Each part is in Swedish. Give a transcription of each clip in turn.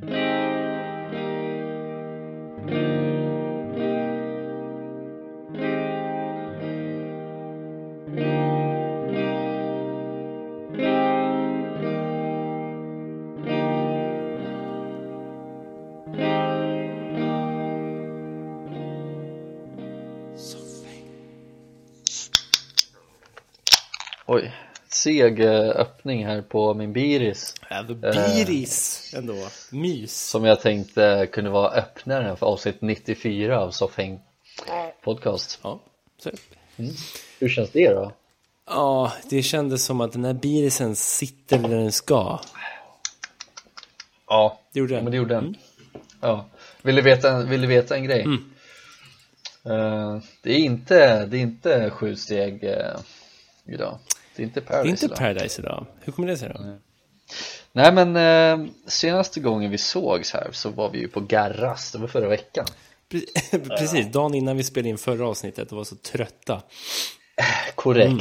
Oj, seg eh, öppning här på min biris Ja, the Biris ändå, mys. Som jag tänkte kunde vara öppnaren för avsnitt 94 av Soffhäng podcast Ja, så. Hur känns det då? ja, det kändes som att den här birisen sitter där den ska. Ja, Det gjorde men den. det gjorde den Ja, vill du veta, vill du veta en grej? Eh, det är inte, det är inte sju steg uh, idag Det är inte Det Paradise är inte idag. Paradise idag. Hur kommer det sig då? Nej men eh, senaste gången vi sågs här så var vi ju på Garras, det var förra veckan Pre- Precis, dagen innan vi spelade in förra avsnittet och var så trötta. Korrekt, Mm.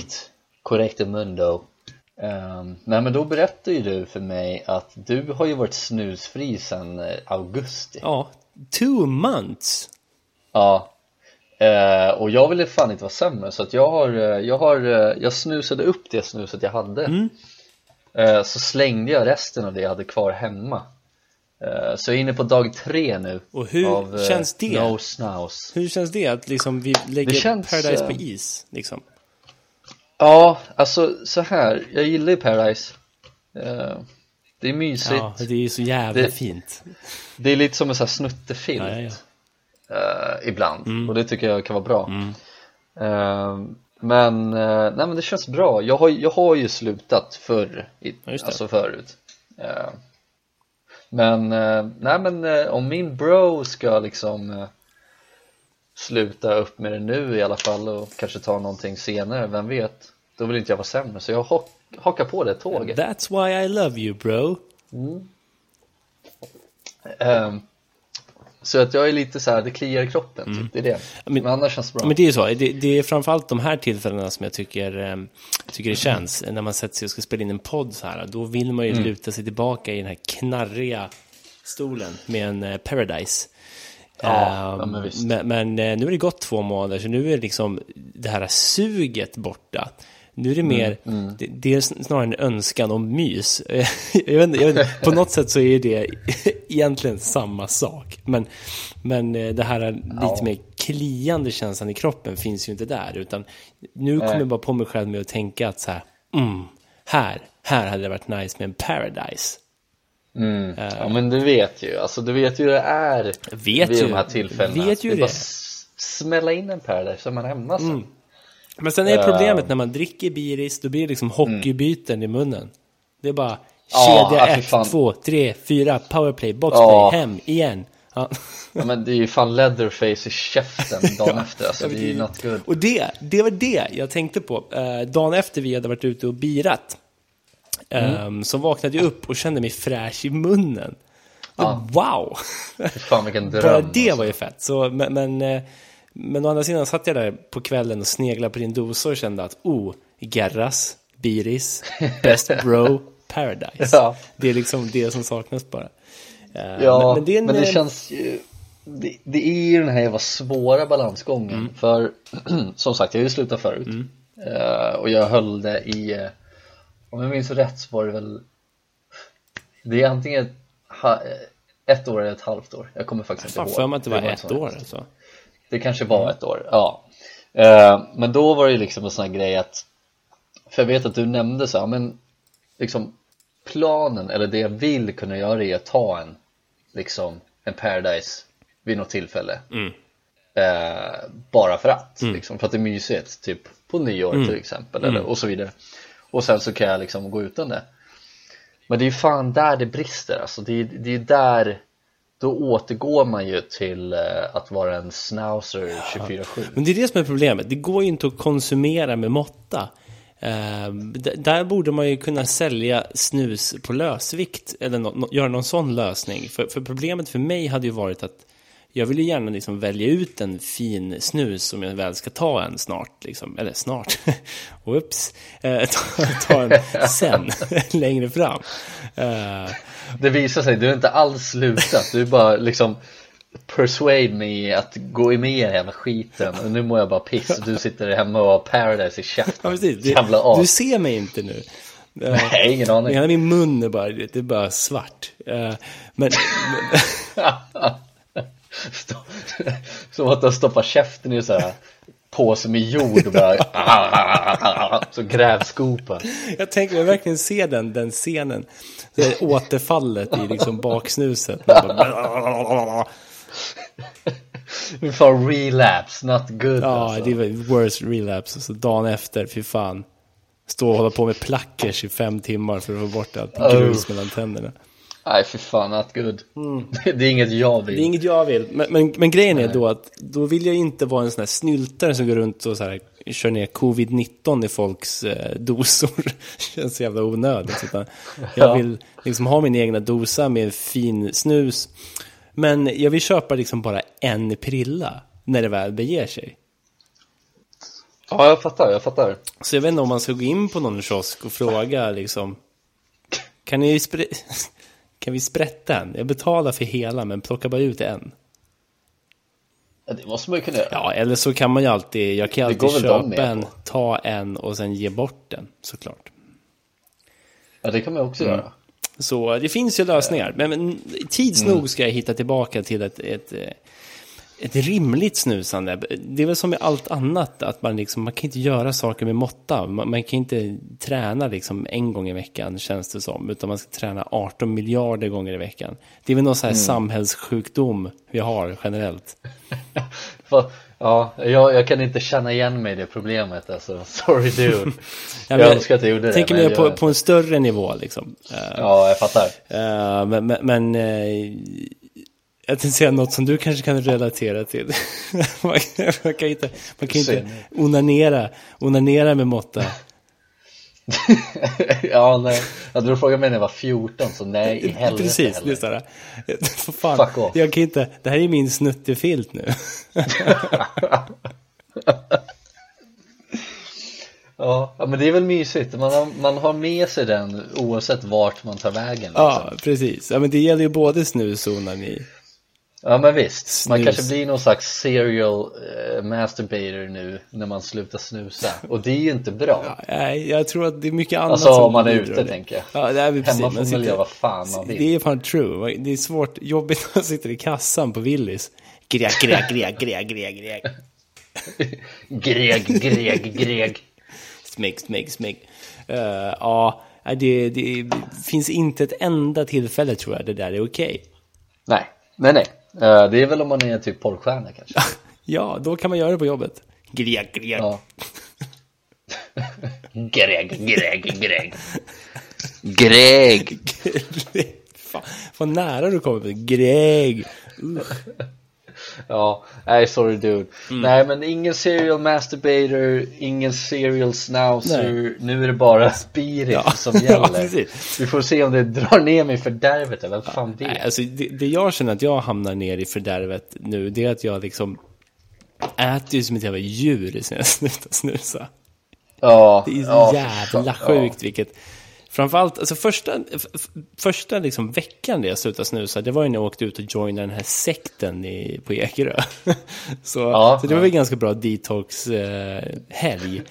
korrekt mundo um, Nej men då berättade ju du för mig att du har ju varit snusfri sedan eh, augusti Ja, two months. Ja Och jag ville fan inte vara sämre så att jag har, eh, jag har, eh, jag snusade upp det snuset jag hade Mm. Eh, Så slängde jag resten av det jag hade kvar hemma Eh, Så jag är inne på dag tre nu Och hur av, eh, känns det? No Snouse Hur känns det att liksom vi lägger känns, Paradise på eh, is? Liksom? Ja, alltså så här, jag gillar ju Paradise Eh, Det är mysigt Ja, det är ju så jävla Det- fint. Det är lite som en sån här snuttefilt Ja, ja, ja. Eh, ibland. Mm. och det tycker jag kan vara bra. Eh, men, eh, nej men det känns bra. Jag har, jag har ju slutat förr, i, alltså förut. Eh, Men, eh, nej men eh, om min bro ska liksom sluta upp med det nu i alla fall och kanske ta någonting senare, vem vet? Då vill inte jag vara sämre så jag hak, hakar på det tåget. That's why I love you bro. Ehm, Så att jag är lite så här, det kliar i kroppen, typ. det är det Mm. Men- Men annars känns det bra Men det är ju så, det, det är framförallt de här tillfällena som jag tycker, eh, tycker det känns. När man sätter sig och ska spela in en podd så här, då vill man ju Mm. luta sig tillbaka i den här knarriga stolen med en eh, Paradise. Ja, ja, men visst. men, men eh, nu har det gått två månader, så nu är liksom det här suget borta. Nu är det mer, Mm, Det, det är snarare en önskan om mys. jag vet, inte, jag vet, på något sätt så är det egentligen samma sak. Men, men eh, det här lite Ja. mer kliande känslan i kroppen finns ju inte där. Utan nu kommer jag bara på mig själv med att tänka att så här, mm, här, här hade det varit nice med en paradise. Mm. Ja men du vet ju, alltså du vet ju hur det är vet vid ju. de här tillfällena Vet ju det det. bara smälla in en Paradise så man hemma sen Men sen är Eh. problemet när man dricker biris, då blir det liksom hockeybyten i munnen. Det är bara Mm. Ja, kedja ja, för 1, fan. 2, 3, 4, powerplay, boxplay, Ja. hem, igen. Ja. ja, men det är ju fan leatherface i käften dagen efter alltså, det är ju not good Och det, det var det jag tänkte på. Eh, dagen efter vi hade varit ute och birat, Mm. ehm, så vaknade jag upp och kände mig fräsch i munnen. Wow! Fy fan vilken dröm Bara det alltså. var ju fett. Så, men, men, eh, men å andra sidan satt jag där på kvällen och sneglade på din dosa och kände att oh, Gerras, Biris, Best Bro, Paradise. Ja. Det är liksom det som saknas bara. Eh, Ja, men, men det en, eh, känns ju det, det är ju den här jävla svåra balansgången Mm. för som sagt jag har ju slutat förut Eh, och jag höll det i om jag minns rätt så var det väl det är antingen ett, ett år eller ett halvt år jag kommer faktiskt Fan inte för ihåg mig att det var ett år alltså. Det kanske var ett år, ja. Eh, Men då var det liksom en sån här grej att För jag vet att du nämnde så här, men liksom Planen, eller det jag vill kunna göra är att ta en Liksom en Paradise vid något tillfälle. Eh, Bara för att, liksom, för att det är mysigt Typ på nyår till exempel, eller, och så vidare. Och sen så kan jag liksom gå utan det. Men det är ju fan där det brister alltså, det är, det är ju där då återgår man ju till eh, att vara en snauser 24-7 Men det är det som är problemet. Det går ju inte att konsumera med måtta. Eh, där borde man ju kunna sälja snus på lösvikt eller no göra någon sån lösning. För, för problemet för mig hade ju varit att jag vill ju gärna liksom välja ut en fin snus som jag väl ska ta en snart, liksom. eller snart, whoops, eh, ta, ta en sen, längre fram. Eh, det visar sig, du har inte alls slutat, du är bara liksom persuade me att gå med i den här jävla skiten. Och nu mår jag bara piss. Och du sitter hemma och har paradise i ja, käften. Jävla Du, du ser mig inte nu. Nej, ingen aning. Hela min mun är bara, det är bara svart. Eh, men, Stå- Som att du stoppar käften i så här påse med jord och bara Så grävskopa Jag tänker mig verkligen se den, den scenen. Det återfallet i liksom baksnuset. Bara- Vi får relapse, not good Ja, alltså. det var worst relapse. Så dagen efter, fy fan. Stå och hålla på med plackers i fem timmar för att få bort allt grus mellan tänderna. Nej fy fan, not good Det är inget jag vill Det är inget jag vill. Men, men, men grejen är då att då vill jag inte vara en sån här snyltare som går runt och så här, kör ner covid-19 i folks eh, dosor. känns så jävla onödigt. Utan jag Ja. vill liksom ha min egna dosa med fin snus. Men jag vill köpa liksom bara en prilla när det väl beger sig. Ja jag fattar, jag fattar Så jag vet inte om man ska gå in på någon kiosk och fråga liksom Kan ni Kan vi sprätta en? Jag betalar för hela men plocka bara ut en. ja, Det måste man ju kunna göra Ja, eller så kan man ju alltid, jag kan ju alltid köpa en, ta en och sen ge bort den såklart. Ja det kan man också göra Så det finns ju lösningar. Men, men tids Mm. nog ska jag hitta tillbaka till ett, ett, eh, ett rimligt snusande. Det är väl som med allt annat, att man, liksom, man kan inte göra saker med måtta. Man, man kan inte träna liksom en gång i veckan, känns det som. Utan man ska träna 18 miljarder gånger i veckan. Det är väl någon sån här Mm. samhällssjukdom vi har generellt. Ja, jag, jag kan inte känna igen mig i det problemet alltså Sorry dude Ja, Jag men önskar att jag gjorde det tänker mer jag på, på en större nivå liksom. Ja, jag fattar Eh, men men, men eh, jag tänkte säga något som du kanske kan relatera till. man, man kan inte, man kan inte onanera, onanera med måtta. Ja, nej Hade du frågat mig när jag var 14 så nej i helvete Precis, det är heller. För fan, Fuck off. jag kan inte, det här är min snuttefilt nu. Ja, ja, men det är väl mysigt man har, man har med sig den oavsett vart man tar vägen liksom. Ja, precis. Ja, men det gäller ju både snus och onani. Ja men visst, man Snus. kanske blir någon slags serial eh, masturbator nu när man slutar snusa och det är ju inte bra Nej, jag tror att det är mycket annat Alltså som om man är ute det. tänker jag Ja, det är precis. Hemma får man sitter- göra vad fan man vill Det är fan true. Det är svårt, jobbigt när man sitter i kassan på Willys. Greg, greg, greg, greg, greg, greg. Greg, greg, greg Smeg, smeg, smeg. Uh, ja, det, det finns inte ett enda tillfälle tror jag det där är okej. Nej, nej nej Eh, Det är väl om man är typ porrstjärna kanske Ja, då kan man göra det på jobbet. Greg, greg. Ja Greg, Greg, Greg Greg Fan, vad nära du kommer. Greg. Ja, nej sorry dude Mm. Nej men ingen serial masturbator, ingen serial snouser Nu är det bara spirit Ja. som Ja, gäller precis. Vi får se om det drar ner mig i fördärvet eller vad fan det Nej, är alltså, det, det jag känner att jag hamnar ner i fördärvet nu, det är att jag liksom äter ju som ett jävla djur sen jag slutar snusa. Ja, Det är så ja, jävla sjukt vilket Framförallt, alltså första, första liksom veckan när jag slutade snusa, det var ju när jag åkte ut och joinade den här sekten i, på Ekerö. så, Ja, så det var ja. väl ganska bra detox-helg.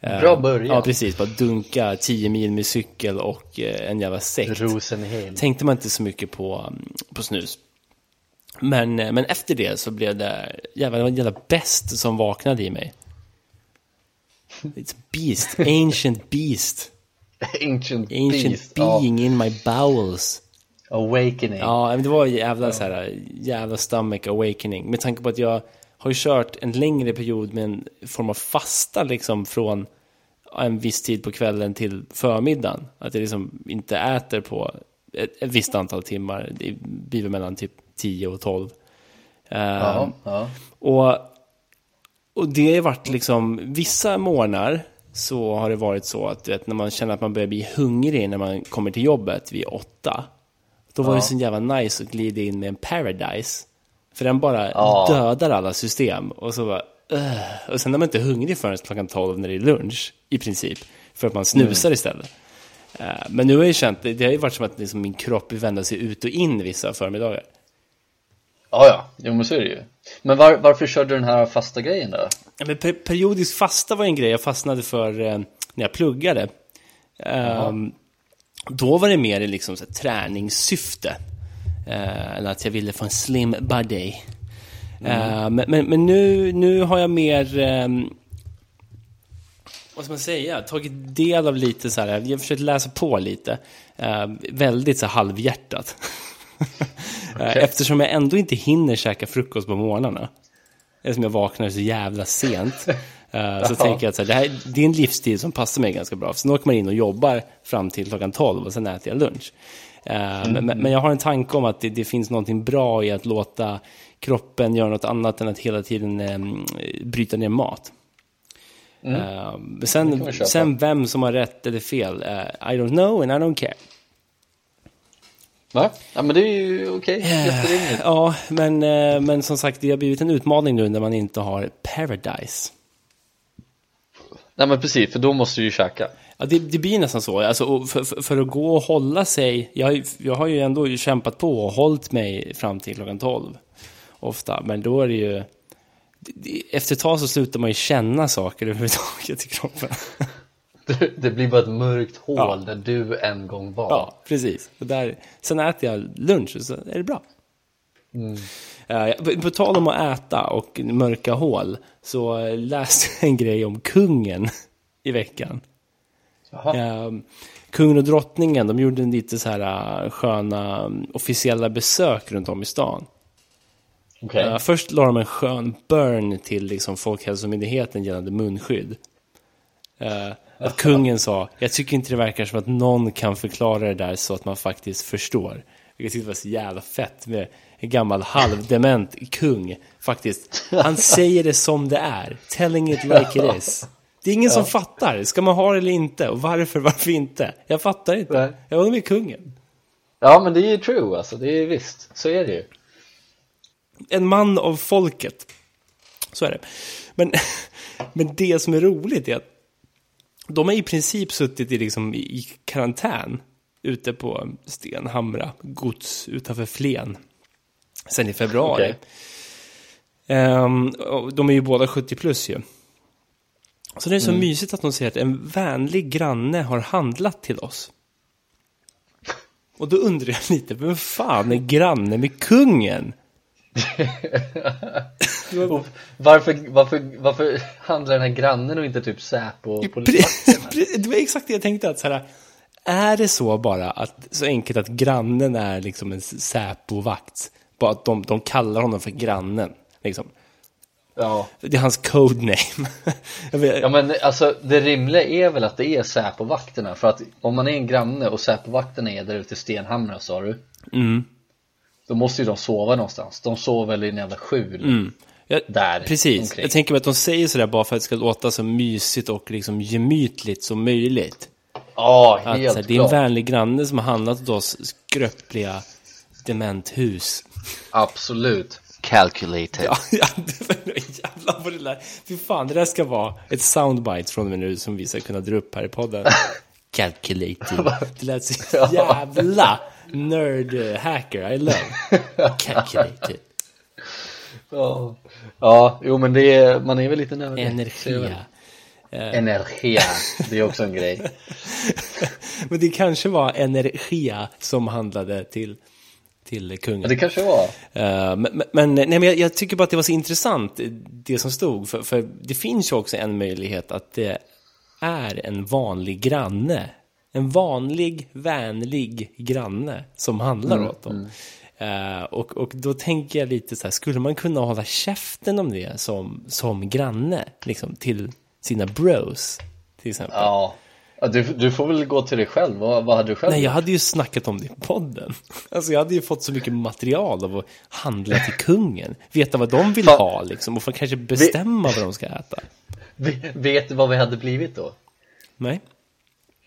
Bra början. Ja, precis. Bara dunka 10 mil med cykel och eh, en jävla sekt. Rosenhill Tänkte man inte så mycket på, mm, på snus. Men, eh, men efter det så blev det, jävlar, det var en jävla bäst som vaknade i mig. It's beast, ancient beast. Ancient, Ancient beast, ja. being in my bowels. Awakening Ja, men det var jävla så här, jävla stomach awakening. Med tanke på att jag har ju kört en längre period med en form av fasta liksom från en viss tid på kvällen till förmiddagen. Att jag liksom inte äter på ett, ett visst antal timmar. Det blir mellan typ 10 och 12. Ja, Ehm, ja. och, och det har varit liksom, vissa morgnar så har det varit så att vet, när man känner att man börjar bli hungrig när man kommer till jobbet vid åtta. Då var det så jävla nice att glida in med en paradise. För den bara Ja. dödar alla system. Och så bara, "Ugh." Och sen är man inte hungrig förrän klockan 12 när det är lunch, i princip. För att man snusar Mm. istället. Eh, Men nu har jag känt, det det har ju varit som att liksom min kropp vänder sig ut och in vissa förmiddagar. Ja, ja, jo men så är det ju. Men var, varför körde du den här fasta grejen då? Ja, men per periodisk fasta var en grej jag fastnade för eh, när jag pluggade. Ehm, då var det mer i liksom, så här, träningssyfte. Eh, än att jag ville få en slim body. Eh, men men, men nu, nu har jag mer... ehm, vad ska man säga? Tagit del av lite så här, jag har försökt läsa på lite. Eh, väldigt så här, halvhjärtat. Eh, Eftersom jag ändå inte hinner käka frukost på morgnarna. Eftersom jag vaknar så jävla sent. eh, så tänker jag att så här, det, här, det är en livsstil som passar mig ganska bra. Sen åker man in och jobbar fram till klockan 12 och sen äter jag lunch. Eh, men, men- men jag har en tanke om att det, det finns någonting bra i att låta kroppen göra något annat än att hela tiden eh, bryta ner mat. Kan vi sen, sen vem som har rätt eller fel, eh, I don't know and I don't care. Va? Ja men det är ju okej, jätterimligt. Ja, men, eh, men som sagt, det har blivit en utmaning nu när man inte har paradise. Nej men precis, för då måste du ju käka. Ja, det, det blir nästan så. Alltså, för, för, för att gå och hålla sig. Jag, jag har ju ändå kämpat på och hållit mig fram till klockan 12. Ofta, men då är det ju... Efter ett tag så slutar man ju känna saker överhuvudtaget i kroppen. Det, det blir bara ett mörkt hål Ja. där du en gång var. Ja, precis. Och där, sen äter jag lunch och så är det bra. Eh, på- på tal om att äta och mörka hål så läste jag en grej om kungen i veckan. Eh, kungen och drottningen, de gjorde en lite så här eh, sköna mm, officiella besök runt om i stan. Okej. Eh, först la de en skön burn till liksom, Folkhälsomyndigheten gällande munskydd. Att kungen sa, jag tycker inte det verkar som att någon kan förklara det där så att man faktiskt förstår. Jag tyckte det var så jävla fett med en gammal halvdement kung. Faktiskt, han säger det som det är. Telling it like it is. Det är ingen som fattar. Ska man ha det eller inte? Och varför, varför inte? Jag fattar inte. Nej. Jag håller med kungen. Ja men det är ju true alltså, det är visst, så är det ju. en man av folket. Så är det. Men, men det som är roligt är att de har i princip suttit i, liksom, i karantän ute på Stenhamra gods utanför Flen sen i februari. Okej. Ehm, och de är ju båda 70 plus ju. Så det är så mysigt att de säger att en vänlig granne har handlat till oss. Och då undrar jag lite, vem fan är granne med kungen? Och varför, varför, varför handlar den här grannen och inte typ Säpo och Det var exakt det jag tänkte att så här, är det så bara att så enkelt att grannen är liksom en Säpo-vakt? Bara att de, de kallar honom för grannen. Liksom. Ja. Det är hans codename. Ja men alltså det rimliga är väl att det är Säpo-vakterna för att om man är en granne och Säpo-vakterna är där ute i Stenhamra sa du Mm. Då måste ju de sova någonstans, de sover väl i en jävla skjul Ja, där Precis, omkring. jag tänker mig att de säger sådär bara för att det ska låta så mysigt och liksom gemytligt som möjligt. Ja, Att, helt så här, det är en vänlig granne som har handlat åt oss skröpliga dementhus. Absolut Calculated Ja, ja det var jävlar vad det där. Fy fan, det där ska vara ett soundbite från och med nu som vi ska kunna dra upp här i podden. Calculating. Det lät så jävla nerd hacker, I love. Calculated. Ja, ja jo men det är, man är väl lite ser jag väl. Energia. Energia, det är också en grej Men det kanske var Energia som handlade till, till Ja, kungen. det kanske var Eh, men men, nej, men jag, jag tycker bara att det var så intressant, det som stod. För, för det finns ju också en möjlighet att det är en vanlig granne. En vanlig, vänlig granne som handlar åt dem. Eh, och, och då tänker jag lite så här, skulle man kunna hålla käften om det som, som granne? Liksom till sina bros, till exempel. Ja, du, du får väl gå till dig själv, vad, vad hade du själv Nej, jag hade ju snackat om det i podden. Alltså jag hade ju fått så mycket material av att handla till kungen. Veta vad de vill ha liksom och få kanske bestämma vad de ska äta. Ve- Vet du vad vi hade blivit då? Nej?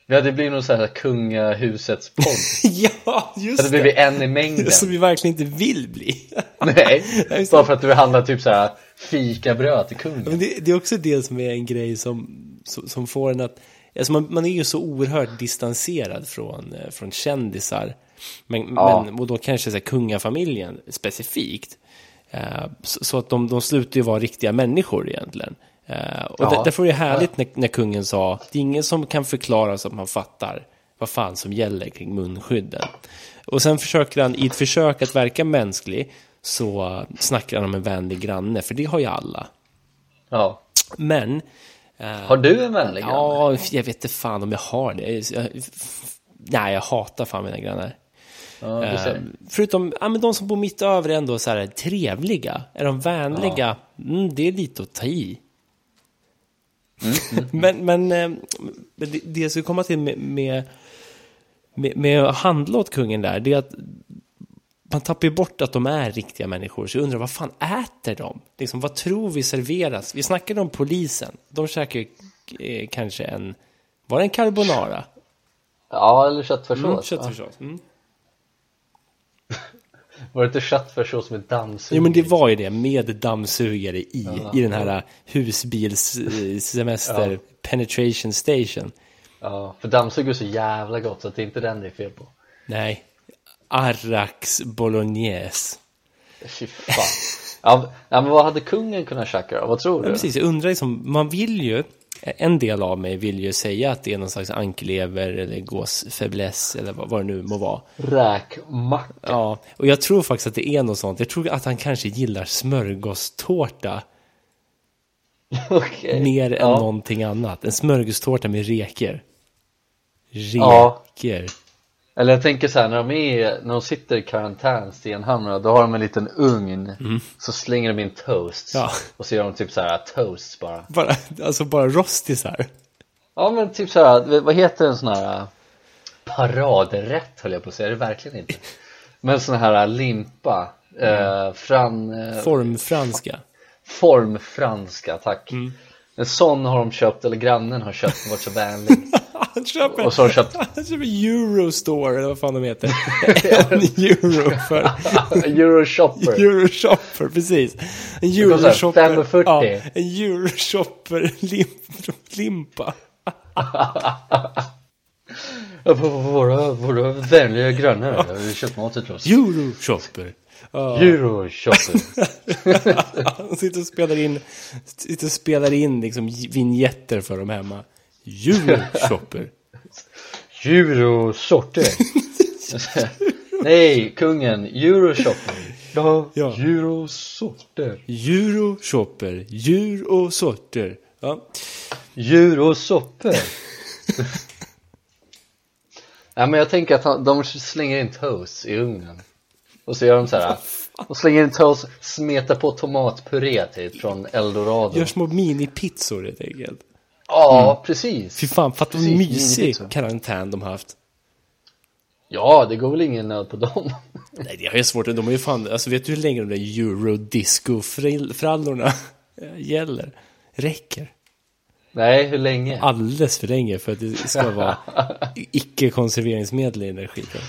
Vi hade blivit någon sån här kungahusets podd Ja, Det just blivit det! en i mängden Som vi verkligen inte vill bli. Nej, bara för att du handlar typ så här fikabröd till kungen. Men det, det är också det som är en grej som, som, som får en att... Alltså man, man är ju så oerhört distanserad från, eh, från kändisar. Men, Ja. men, och då kanske så här, kungafamiljen specifikt. Eh, så, så att de, de slutar ju vara riktiga människor egentligen. Eh, och Ja. där, därför är det härligt när, när kungen sa det är ingen som kan förklara så att man fattar vad fan som gäller kring munskydden. Och sen försöker han, i ett försök att verka mänsklig, så snackar han om en vänlig granne, för det har ju alla. Ja. Men, Har du en vänlig granne? ja, jag vet inte fan om jag har det. Jag, nej, jag hatar fan mina grannar. Ja. Eh, Förutom, ja men de som bor mitt över är ändå så här trevliga. Är de vänliga? Mm, det är lite att ta i. men men, eh, men det, det skulle komma till med, med, med, med att handla åt kungen där, det är att man tappar ju bort att de är riktiga människor. Så jag undrar, vad fan äter de? Liksom, vad tror vi serveras? Vi snackade om polisen. De käkar ju eh, kanske en, var det en carbonara? Ja, eller köttfärssås. Mm, köttfärssås. Mm. Var det inte köttfärssås med dammsugare? Jo men det var ju det med dammsugare i, i den här husbilssemester Ja. penetration station. Ja, för dammsugare är så jävla gott så det är inte den det är fel på. Nej, Arrax bolognese. Fy fan. ja, ja, men vad hade kungen kunnat käka då? Vad tror Ja, du? precis, jag undrar liksom, man vill ju, en del av mig vill ju säga att det är någon slags anklever eller gåsfäbless eller vad, vad det nu må vara. Räkmacka. Ja, och jag tror faktiskt att det är något sånt. Jag tror att han kanske gillar smörgåstårta Okej. mer än ja. någonting annat. En smörgåstårta med reker. Ja. Eller jag tänker så här, när de, är, när de sitter i karantän, stenhamrarna, då har de en liten ugn. Så slänger de in toasts Ja. Och så gör de typ så här toasts bara. Bara, alltså bara rostisar. Ja men typ så här, vad heter en sån här äh, Paradrätt höll jag på att säga, det är det verkligen inte. Men sån här äh, limpa eh, Fran, eh, Formfranska. Formfranska, tack. En sån har de köpt, eller grannen har köpt varit så vänlig Han köper, Och så köpt han köper Eurostore, eller vad fan de heter. en euro för Euroshopper Euroshopper, precis. En Euroshopper. 5,40. Ja, en Euroshopper lim, limpa. Ja, v- Våra, våra vänliga grannar har köpt mat till oss Euroshopper. Ja. Euroshopper Han sitter och spelar in, sitter och spelar in liksom vignetter för dem hemma. Euroshopper. Eurosorter Nej, kungen, Euroshopper Ja, Ja. Eurosorter Euroshopper. Djur och sorter. Ja. Djur och sopper Ja men jag tänker att han, de slänger in toast i ugnen Och så gör de så här De slänger in toast, smetar på tomatpuré typ från Eldorado Gör små minipizzor helt enkelt. Ja, precis Fy fan, fatta vad mysig karantän de har haft. Ja, det går väl ingen nöd på dem Nej, det har jag svårt. De har ju fan, alltså vet du hur länge de där eurodisco-frallorna gäller? Räcker. Nej, hur länge? Alldeles för länge för att det ska vara icke-konserveringsmedel i den där skiten.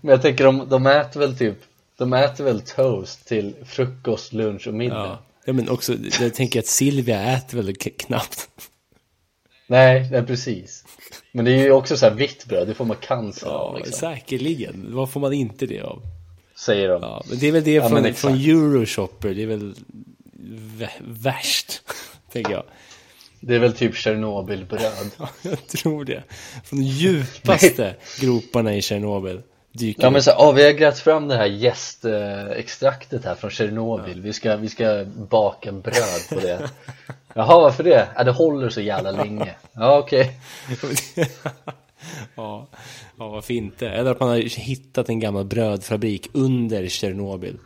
Men jag tänker de, de äter väl typ De äter väl toast till frukost, lunch och middag Ja. Ja, men också, jag tänker att Silvia äter väl knappt. Nej, nej precis Men det är ju också så här vitt bröd, det får man cancer Ja, av liksom, säkerligen. Vad får man inte det av? Säger de Ja, men det är väl det Ja, från, från Euroshopper. Det är väl vä- värst, tänker jag. Det är väl typ Tjernobylbröd Ja, jag tror det. Från de djupaste groparna i Tjernobyl dyker Ja men så, här, vi har grävt fram det här jästextraktet här från Tjernobyl vi, ska, vi ska baka bröd på det Jaha varför det? Ja det håller så jävla länge Ja okej ja, ja, varför inte? Eller att man har hittat en gammal brödfabrik under Tjernobyl.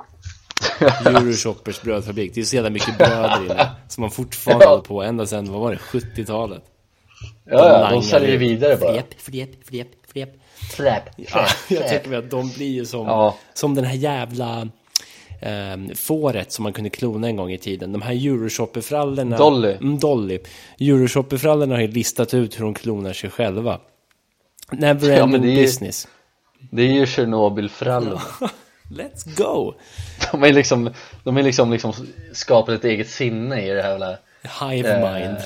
Euroshoppers brödfabrik. Det är så jävla mycket bröd inne. Som man fortfarande Ja. håller på ända sedan, vad var det, 70-talet? Ja, ja langar de säljer vidare bara Flep, flep, flep, flep. Fläpp, Ja, jag tänker mig att de blir ju som, Ja. som den här jävla eh, fåret som man kunde klona en gång i tiden. De här Euroshopper-frallorna. Dolly. Mm, Dolly. Euroshopper-frallorna har ju listat ut hur de klonar sig själva. Never Ja, ending det är ju- business. Det är ju Tjernobylfrallorna Let's go! De är liksom, de är liksom, liksom skapat ett eget sinne i det här jävla Hive mind.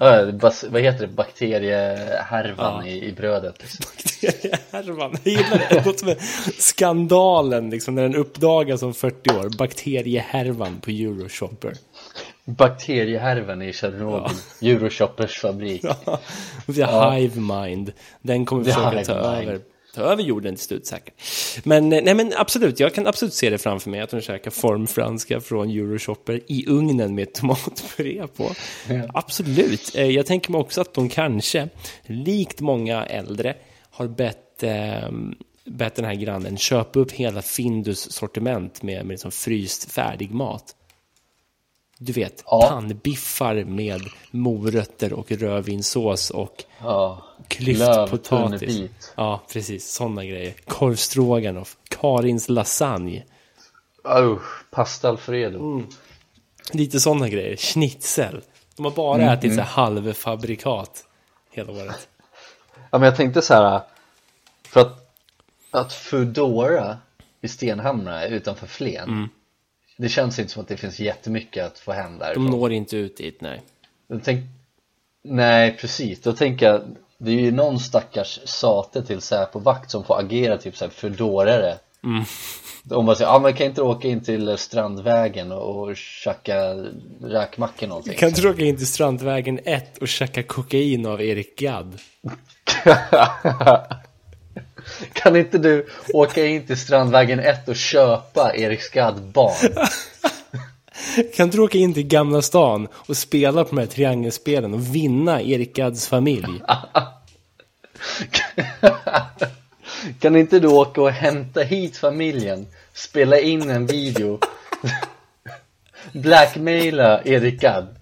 Ja, bas, vad heter det? Bakteriehärvan i, i brödet liksom. Bakteriehärvan, jag gillar det. Det låter som skandalen liksom, när den uppdagas om 40 år. Bakteriehärvan på Euroshopper. Bakteriehärvan i Tjernobyl, Euroshoppers fabrik Ja, ja. Hive mind. Den kommer The försöka ta mind. över, ta över jorden till slut säkert. Men, eh, nej, men absolut, jag kan absolut se det framför mig att de käkar formfranska från Euroshopper i ugnen med tomatpuré på. Absolut. Eh, Jag tänker mig också att de kanske, likt många äldre, har bett, eh, bett den här grannen köpa upp hela Findus sortiment med, med liksom fryst färdig mat. Du vet, Ja. pannbiffar med morötter och rödvinssås och Ja, klyftpotatis. Ja, precis. Sådana grejer. Korv stroganoff, Karins lasagne. Oh, pasta alfredo Mm. Lite sådana grejer. Schnitzel. De har bara Mm, ätit så här halvfabrikat hela året. Ja men jag tänkte så här För att Att Foodora i Stenhamra utanför Flen Det känns inte som att det finns jättemycket att få hem där De når inte ut dit, nej. Tänk, Nej precis, då tänker jag Det är ju någon stackars sate till Säpo-vakt som får agera typ såhär Foodorare Mm. Om man säger, ja men kan inte åka in till Strandvägen och, tjacka räkmackor någonting Kan du åka in till Strandvägen 1 och käka kokain av Erik Gadd? Kan inte du åka in till Strandvägen 1 och köpa Erik Skadd barn? Kan du åka in till Gamla stan och spela på de här triangelspelen och vinna Erik Gadds familj? Kan inte du åka och hämta hit familjen? Spela in en video Blackmaila Erik Gadd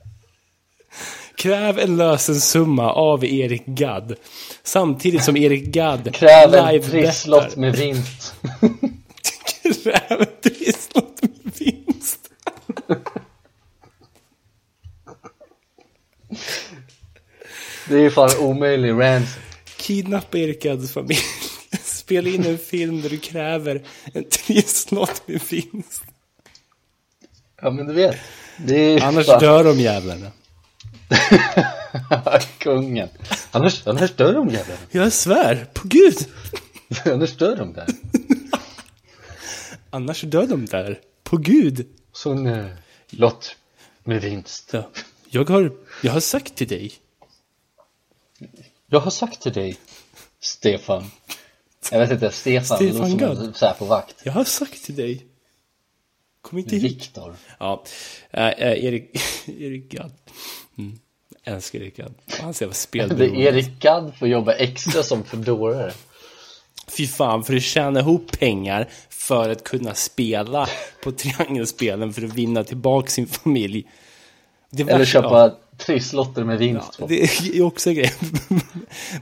Kräv en lösensumma av Erik Gadd. Samtidigt som Erik Gadd Kräv en trisslott med vinst Kräv en trisslott med vinst. Det är ju fan omöjlig rant Kidnappa Erik Gadds familj. Spela in en film där du kräver en trisslott med vinst. Ja men du vet Annars fan- dör de jävlarna. Kungen Annars, annars dör de jävlar Jag svär, på gud. Annars dör de där Annars dör de där. På gud. Så en eh, lott med vinst Ja. Jag, har, jag har sagt till dig. Jag har sagt till dig Stefan Jag vet inte, Stefan, Stefan låter som Gadd. en Säpo-vakt Jag har sagt till dig. Kom inte. Viktor Ja, äh, äh, Erik, Erik Gadd. Mm. Älskar Erik Gadd. Han ser vad spelberoende. Erik Gadd får jobba extra som fördorare Fy fan, för att tjäna ihop pengar för att kunna spela på triangelspelen för att vinna tillbaka sin familj. Det Eller köpa trisslotter med vinst på. Det är också en grej.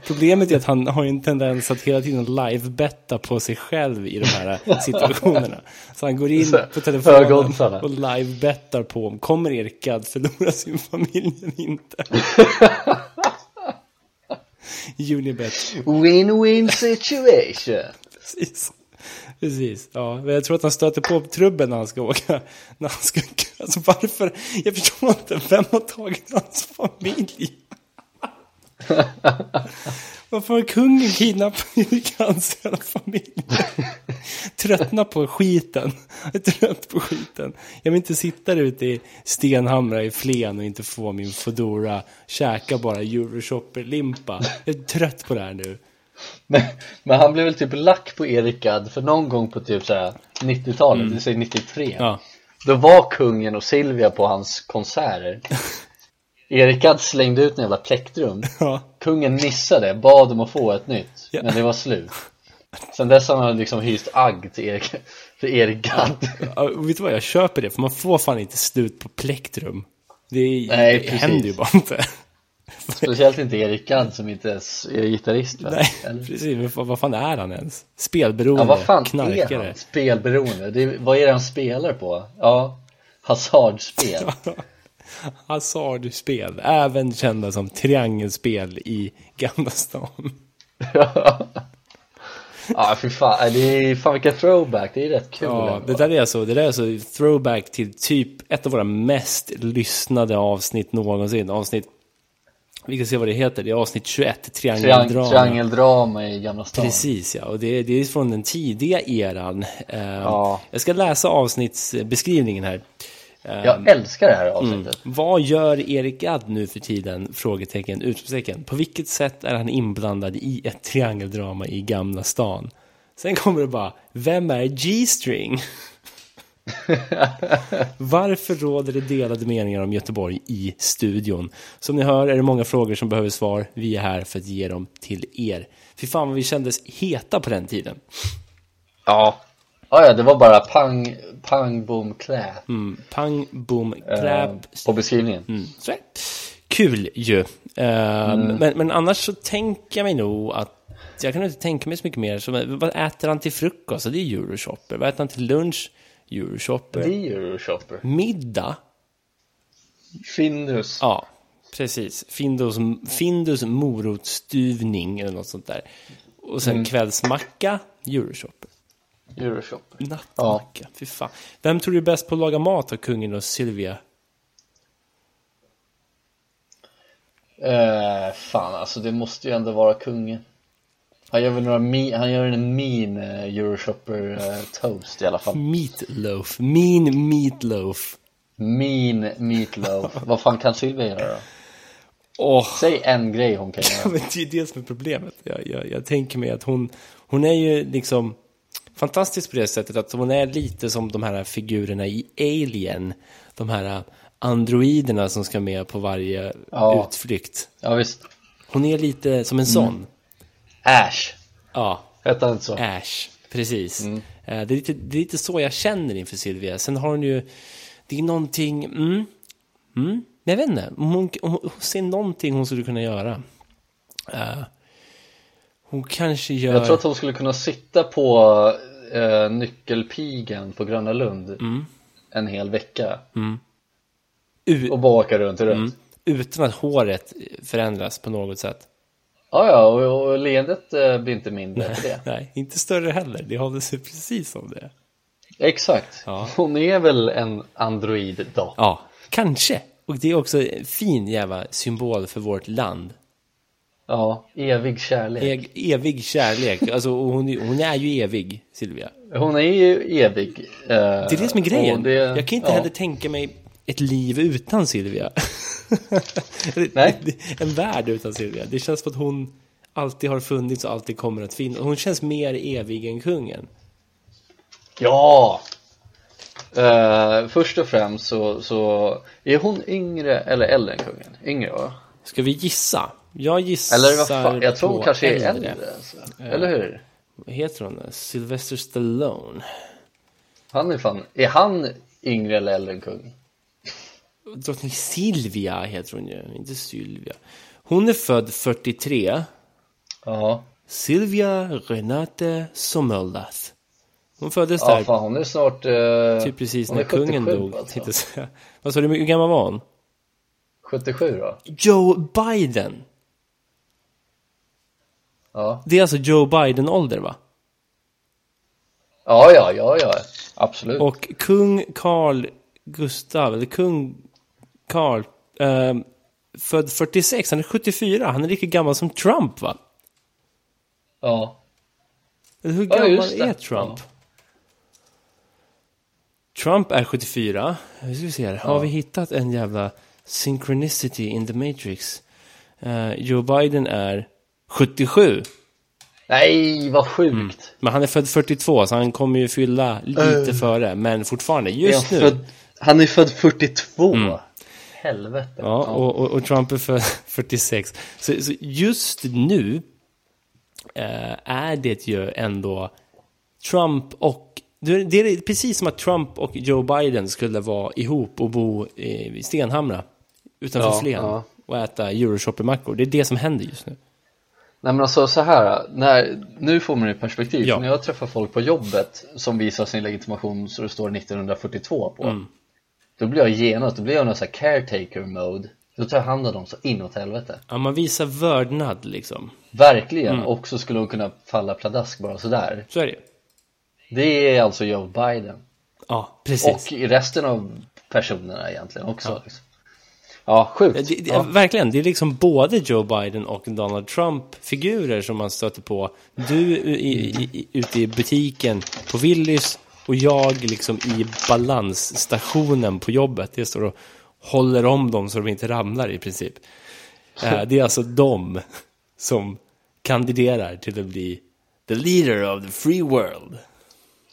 Problemet är att han har en tendens att hela tiden live-betta på sig själv i de här situationerna. Så han går in på telefonen och live-bettar på om kommer Erik Gadd förlora sin familj eller inte. Unibet, Win-win situation precis. Precis, ja. Jag tror att han stöter på trubbel när han ska åka. När han ska, alltså varför? Jag förstår inte. Vem har tagit hans familj? Varför har kungen kidnappat hans hela familj? Tröttna på skiten. Jag är trött på skiten. Jag vill inte sitta där ute i Stenhamra i Flen och inte få min Foodora. Käka bara Euroshopper-limpa. Jag är trött på det här nu. Men, men han blev väl typ lack på Erik Gadd för någon gång på typ såhär 90-talet, det säger 93 Mm. Ja. Då var kungen och Silvia på hans konserter Erik Gadd slängde ut en jävla plektrum Ja. Kungen missade, bad om att få ett nytt Ja. Men det var slut Sen dess har han liksom hyst agg till Erik, för Erik Gadd Ja, vet du vad, jag köper det, för man får fan inte slut på plektrum. Det, är, Nej, det händer ju bara inte. Speciellt inte Erik Gadd som inte ens är gitarrist va? Nej, Eller? precis. Vad, vad fan är han ens? Spelberoende, Ja vad fan knarkare. är han? Spelberoende? Det är, vad är det han spelar på? Ja, hasardspel Hasardspel, även kända som triangelspel i Gamla stan. Ja, fy fan, det är fan vilken throwback, det är rätt kul Ja, det där är alltså, det där är alltså throwback till typ ett av våra mest lyssnade avsnitt någonsin. Avsnitt, vi kan se vad det heter, det är avsnitt 21, Triang triangeldrama. triangeldrama i Gamla stan Precis ja, och det, det är från den tidiga eran. Eh, Ja. Jag ska läsa avsnittsbeskrivningen här. Eh, Jag älskar det här avsnittet Vad gör Erik Gadd nu för tiden? Frågetecken, utropstecken. På vilket sätt är han inblandad i ett triangeldrama i Gamla stan? Sen kommer det bara, vem är G-string? Varför råder det delade meningar om Göteborg i studion? Som ni hör är det många frågor som behöver svar. Vi är här för att ge dem till er. Fy fan vad vi kändes heta på den tiden. Ja Ja, ja, det var bara pang, pang, boom, clap Mm, pang, boom, eh, clap. på beskrivningen Mm, så är. Kul ju. Eh, men, men annars så tänker jag mig nog att jag kan inte tänka mig så mycket mer. Som, vad äter han till frukost? Det är Euroshopper. Vad äter han till lunch? Euroshopper. Är Euroshopper Middag? Findus Ja, precis. Findus, Findus morotsstuvning eller något sånt där. Och sen kvällsmacka, Euroshopper. Euroshopper Nattmacka, fy fan. Vem tror du är bäst på att laga mat av kungen och Silvia? eh, Fan alltså, det måste ju ändå vara kungen Han gör väl några han gör en mean eh, Euroshopper eh, toast i alla fall Meatloaf, mean meatloaf. Mean meatloaf Vad fan kan Sylvia göra då? Åh, Säg en grej hon kan Ja, göra men det är det som är problemet. Jag, jag, jag tänker mig att hon, hon är ju liksom fantastisk på det sättet att hon är lite som de här figurerna i Alien. De här androiderna som ska med på varje Ja. utflykt. Ja visst Hon är lite som en sån. Ash Ja, Hette han inte så? Ash, precis. Eh, Det, är lite, det är lite så jag känner inför Silvia. Sen har hon ju, det är någonting, mm, mm, men jag vet inte, om hon, om hon ser någonting hon skulle kunna göra. Eh, hon kanske gör... Jag tror att hon skulle kunna sitta på eh, nyckelpigan på Gröna Lund Mm. en hel vecka u- och bara åka runt runt. mm, utan att håret förändras på något sätt. Ja, ja, och, och leendet eh, blir inte mindre för det. Nej, inte större heller. Det håller sig precis som det. Exakt. Ja. Hon är väl en android då? Ja, kanske. Och det är också en fin jävla symbol för vårt land. Ja, evig kärlek. E- evig kärlek. Alltså, hon, är- hon är ju evig, Silvia. Hon är ju evig. eh, Det är det som är grejen. det- jag kan inte ja. heller tänka mig ett liv utan Silvia. Nej. En värld utan Silvia. Det känns som att hon alltid har funnits och alltid kommer att finnas. Hon känns mer evig än kungen. Ja! Eh, först och främst så, så är hon yngre eller äldre än kungen? Yngre va? Ska vi gissa? Jag gissar Eller vad fan, jag tror hon kanske är äldre. alltså. Eller hur? Vad heter hon? Sylvester Stallone. Han är fan, är han yngre eller äldre än kungen? Drottning Silvia heter hon ju, inte Sylvia. Hon är född 43. Ja. Silvia Renate Sommerlath. Hon föddes Ja där fan hon är snart eh, typ precis när är kungen 77 dog. alltså. Vad sa du, hur gammal var hon? 77 då? Joe Biden. Ja. Det är alltså Joe Biden-ålder va? Ja ja ja ja absolut Och kung Carl Gustav, eller kung Carl, eh, född 46, han är 74, han är lika gammal som Trump va? Ja hur Ja, gammal det. är Trump? Trump är 74. Nu ska vi se här. Har vi hittat en jävla synchronicity in the matrix? Eh, Joe Biden är 77. Nej vad sjukt Men han är född 42 så han kommer ju fylla lite före. Men fortfarande, Är just han nu. född- Han är född 42 Helvete Ja, och, och, och Trump är född 46. Så, så just nu eh, är det ju ändå Trump och... Det det är precis som att Trump och Joe Biden skulle vara ihop och bo i Stenhamra utanför Ja, Flen ja. och äta Euroshopper-mackor. Det är det som händer just nu. Nej men alltså så här, när, nu får man det i perspektiv. Ja. När jag träffar folk på jobbet som visar sin legitimation så det står 1942 på. Mm. Då blir jag genast, då blir jag någon sån här caretaker mode. Då tar jag hand om dem så inåt helvete Ja, man visar vördnad liksom. Verkligen, Mm. och så skulle hon kunna falla pladask bara sådär Så är det. Det är alltså Joe Biden Ja, precis. Och resten av personerna egentligen också ja, liksom. ja sjukt Det, det, ja. Verkligen, det är liksom både Joe Biden och Donald Trump-figurer som man stöter på. Du i, i, i, ute i butiken på Willys och jag liksom i balansstationen på jobbet. Jag står och håller om dem så de inte ramlar i princip. Eh, Det är alltså de som kandiderar till att bli the leader of the free world.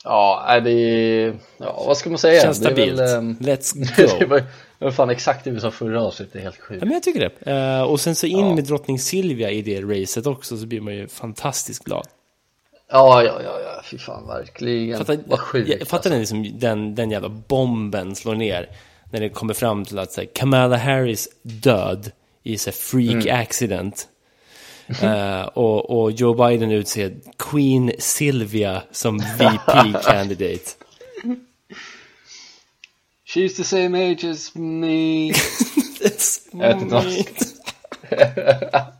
Ja, det är, ja vad ska man säga? Känns Det stabilt. väl, ehm, Let's det go. var, det var fan exakt det vi sa förra avsnittet, det är helt sjukt Ja, men jag tycker det. Eh, och sen så in Ja. med drottning Silvia i det racet också så blir man ju fantastiskt glad. Ja, ja, ja, ja, fy fan verkligen Fattar, Vad sjukt jag, fattar ni liksom den, den jävla bomben slår ner när det kommer fram till att så här, Kamala Harris död i så här, freak Mm. accident. Eh, och, och Joe Biden utser Queen Sylvia som VP candidate. She's the same age as me It's Jag vet inte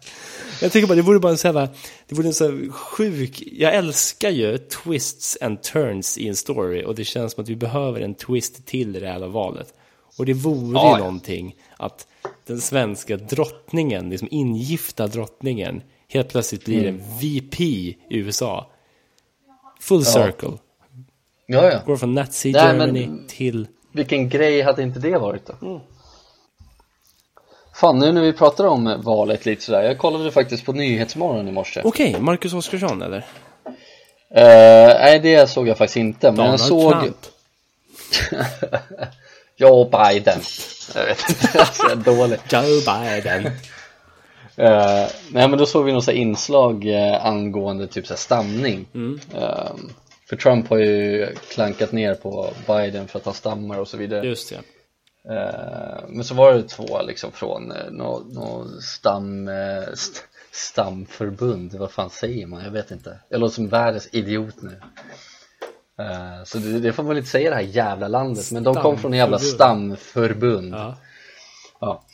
Jag tycker bara det vore bara en sån här, det vore en så här sjuk, jag älskar ju twists and turns i en story och det känns som att vi behöver en twist till i det här valet. Och det vore Ja, ju ja. någonting att den svenska drottningen, liksom ingifta drottningen, helt plötsligt blir Mm. en VP i USA. Full circle. Ja, ja, Går från Nazi Nej, men- Germany till... vilken grej hade inte det varit då? Fan, nu när vi pratar om valet lite sådär Jag kollade faktiskt på Nyhetsmorgon i morse Okej, Marcus Oskarsson eller? Eh, Nej, det såg jag faktiskt inte, men Donald jag såg. Joe Biden Jag vet inte, alltså, jag är dålig Joe Biden. Eh, nej men då såg vi något så inslag uh, angående typ så stamning Mm. Eh, För Trump har ju klankat ner på Biden för att han stammar och så vidare Just det. Eh, Men så var det två liksom från uh, något nå stam, eh, st stamförbund, vad fan säger man? Jag vet inte Jag låter som världens idiot nu Eh, Så det, det får man väl inte säga det här jävla landet Men de kom från en jävla Stamförbund. Ja. Ja.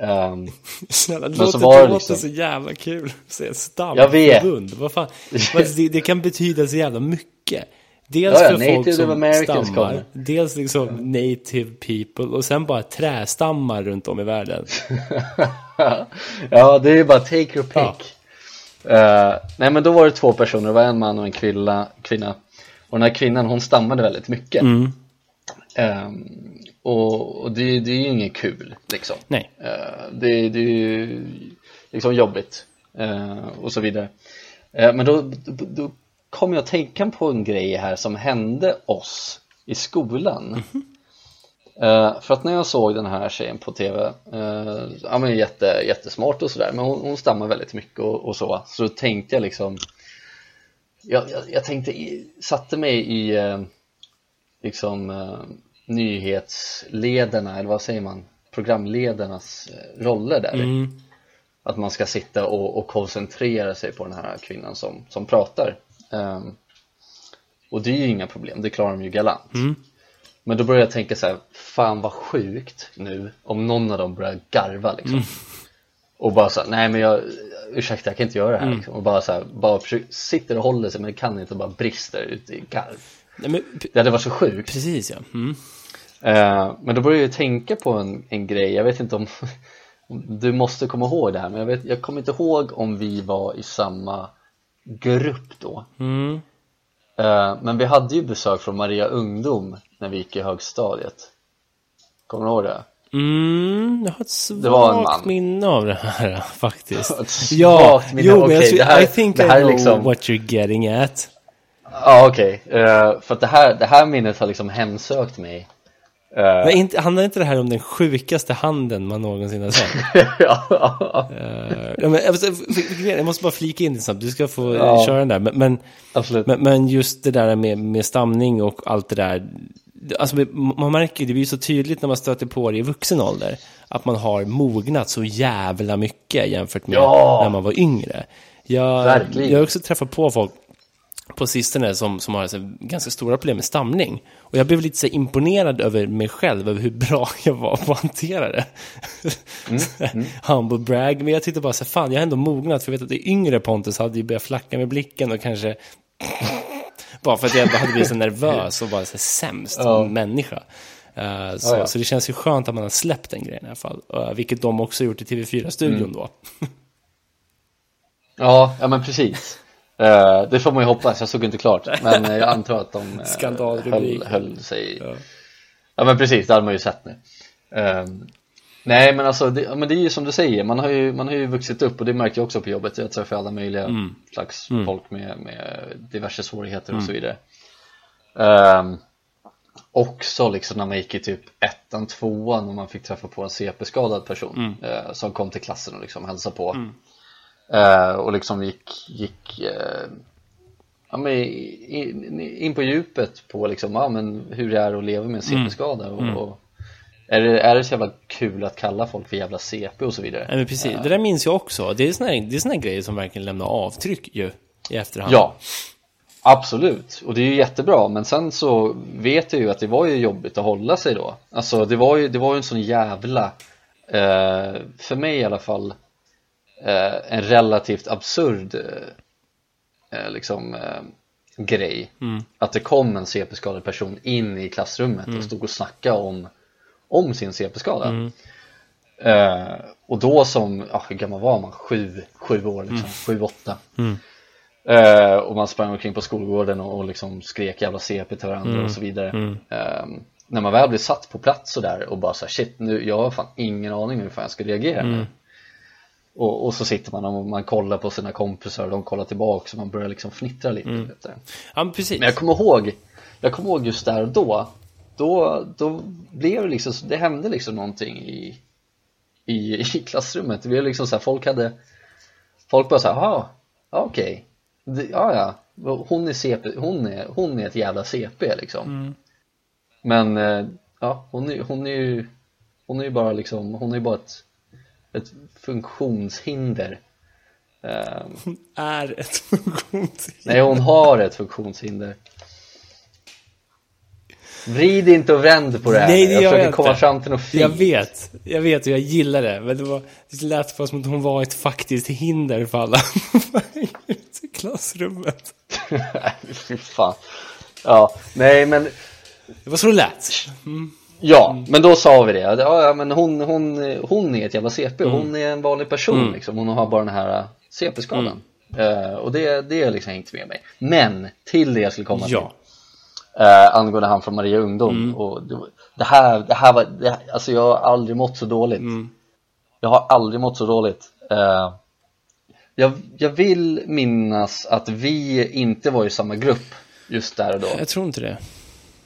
Ehm, Snälla, det så låter, var det låter liksom- så jävla kul stamförbund. Vad fan? Vad- det, det kan betyda så jävla mycket. Dels Ja, ja, för folk som Americans stammar, kommer. dels liksom native people och sen bara trästammar runt om i världen. ja, det är bara take your pick. Eh, nej, men då var det två personer, det var en man och en kvinna, kvinna. Och den här kvinnan, hon stammade väldigt mycket. Mm. Ehm, och och det, det är ju inget kul, liksom. Nej. Eh, det, det är ju liksom jobbigt eh, och så vidare. Men då, då, då kom jag att tänka på en grej här som hände oss i skolan. Eh, för att när jag såg den här tjejen på tv, uh, ja men jätte, jättesmart och sådär, men hon, hon stammar väldigt mycket och, och så, så tänkte jag liksom jag, jag, jag tänkte, i, satte mig i eh, liksom eh, nyhetsledarna, eller vad säger man, programledarnas eh, roller där Mm. att man ska sitta och, och koncentrera sig på den här kvinnan som, som pratar Ehm, och det är ju inga problem, det klarar de ju galant Mm. men då började jag tänka så här, fan vad sjukt nu om någon av dem börjar garva liksom Mm. och bara så här, nej men jag ursäkta jag kan inte göra det här Mm. liksom. och bara så här, bara försöker, sitter och håller sig men kan inte och bara brister ut i garv Nej, men, det hade varit så sjukt precis ja. Mm. Eh, men då började jag tänka på en, en grej, jag vet inte om du måste komma ihåg det här men jag, vet, jag kommer inte ihåg om vi var i samma grupp då Mm. Eh, men vi hade ju besök från Maria Ungdom när vi gick i högstadiet Kommer du ihåg det? Mm, jag har ett svagt minne av det här faktiskt. Ett ja, minne. jo, men tror, det här- I think det I här är know liksom- what you're getting at. Ja okej, Eh, för att det här, det här minnet har liksom hemsökt mig Men inte, handlar inte det här om den sjukaste handen man någonsin har sett? ja, Eh, ja, men, jag, måste, jag måste bara flika in det snabbt, du ska få eh, Ja. köra den där. Men, men, men, just det där med, med stamning och allt det där. Alltså, man märker ju, det blir så tydligt när man stöter på det i vuxen ålder. Att man har mognat så jävla mycket jämfört med Ja. när man var yngre. Jag, Verkligen. jag har också träffat på folk på sistone som, som har ganska stora problem med stamning. Och jag blev lite så imponerad över mig själv, över hur bra jag var på att hantera det. Mm, mm. Humble brag, men jag tyckte bara så här, fan jag har ändå mognat, för jag vet att det yngre Pontus hade ju börjat flacka med blicken och kanske bara för att jag hade blivit så nervös och bara så här, sämst oh. människa. Uh, så, oh, ja. så det känns ju skönt att man har släppt den grejen i alla fall. Uh, vilket de också gjort i TV4-studion mm. då. ja, ja men precis. Uh, det får man ju hoppas, jag såg inte klart. Men jag antar att de höll, höll, sig. Ja. ja. men precis, det hade man ju sett nu. nej men alltså, det, men det är ju som du säger, man har ju, man har ju vuxit upp och det märker jag också på jobbet. Jag träffar alla möjliga mm. slags mm. folk med, med diverse svårigheter och så mm. vidare. Um, också liksom när man gick i typ ettan, tvåan och man fick träffa på en CP-skadad person mm. eh, som kom till klassen och liksom hälsade på mm. Eh, och liksom gick, gick eh, ja, men in, in, på djupet på liksom, ja, men hur det är att leva med en CP-skada och, mm. och är det, är det så jävla kul att kalla folk för jävla CP och så vidare? Ja, men precis, det där minns jag också. Det är såna, här, det är såna här grejer som verkligen lämnar avtryck ju i efterhand. Ja, Absolut, och det är ju jättebra men sen så vet jag ju att det var ju jobbigt att hålla sig då Alltså det var ju, det var ju en sån jävla, eh, för mig i alla fall, eh, en relativt absurd eh, eh liksom eh, grej mm. Att det kom en CP-skadad person in i klassrummet mm. och stod och snackade om, om sin CP-skada mm. Eh, och då som, ja, hur gammal var man? Sju, sju år liksom, mm. sju, åtta. Uh, och man sprang omkring på skolgården och, och liksom skrek jävla CP till varandra mm. och så vidare uh, När man väl blir satt på plats sådär och bara såhär shit nu, jag har fan ingen aning hur fan jag ska reagera mm. Och, och, så sitter man och man kollar på sina kompisar och de kollar tillbaka och man börjar liksom fnittra lite mm. Ja men precis. Men jag kommer ihåg, jag kommer ihåg just där och då Då, då blev det liksom, det hände liksom någonting i, i, i klassrummet. Det blev liksom såhär, folk hade Folk bara såhär, jaha, okej. Okay ja ja, hon är, CP, hon är, hon är ett jävla CP liksom. Mm. Men eh, ja, hon är, hon är ju Hon är ju bara liksom, hon är ju bara ett, ett funktionshinder Hon är ett funktionshinder Nej hon har ett funktionshinder Vrid inte och vänd på det här. Nej, det jag försöker jag komma fram till något fint. Jag vet, jag vet och jag gillar det. Men det, var, det lät bara som att hon var ett faktiskt hinder för alla i klassrummet. Fy fan. Ja, nej men. Det var så det lät. Mm. Ja, mm. men då sa vi det. Ja, men hon, hon, hon är ett jävla CP. Mm. Hon är en vanlig person mm. liksom. Hon har bara den här CP-skadan. Uh, och det, det är liksom inte med mig. Men till det jag skulle komma ja. till eh, angående han från Maria Ungdom mm. och det, det, här, det här var, det, alltså jag har aldrig mått så dåligt mm. Jag har aldrig mått så dåligt eh, jag, jag vill minnas att vi inte var i samma grupp just där och då Jag tror inte det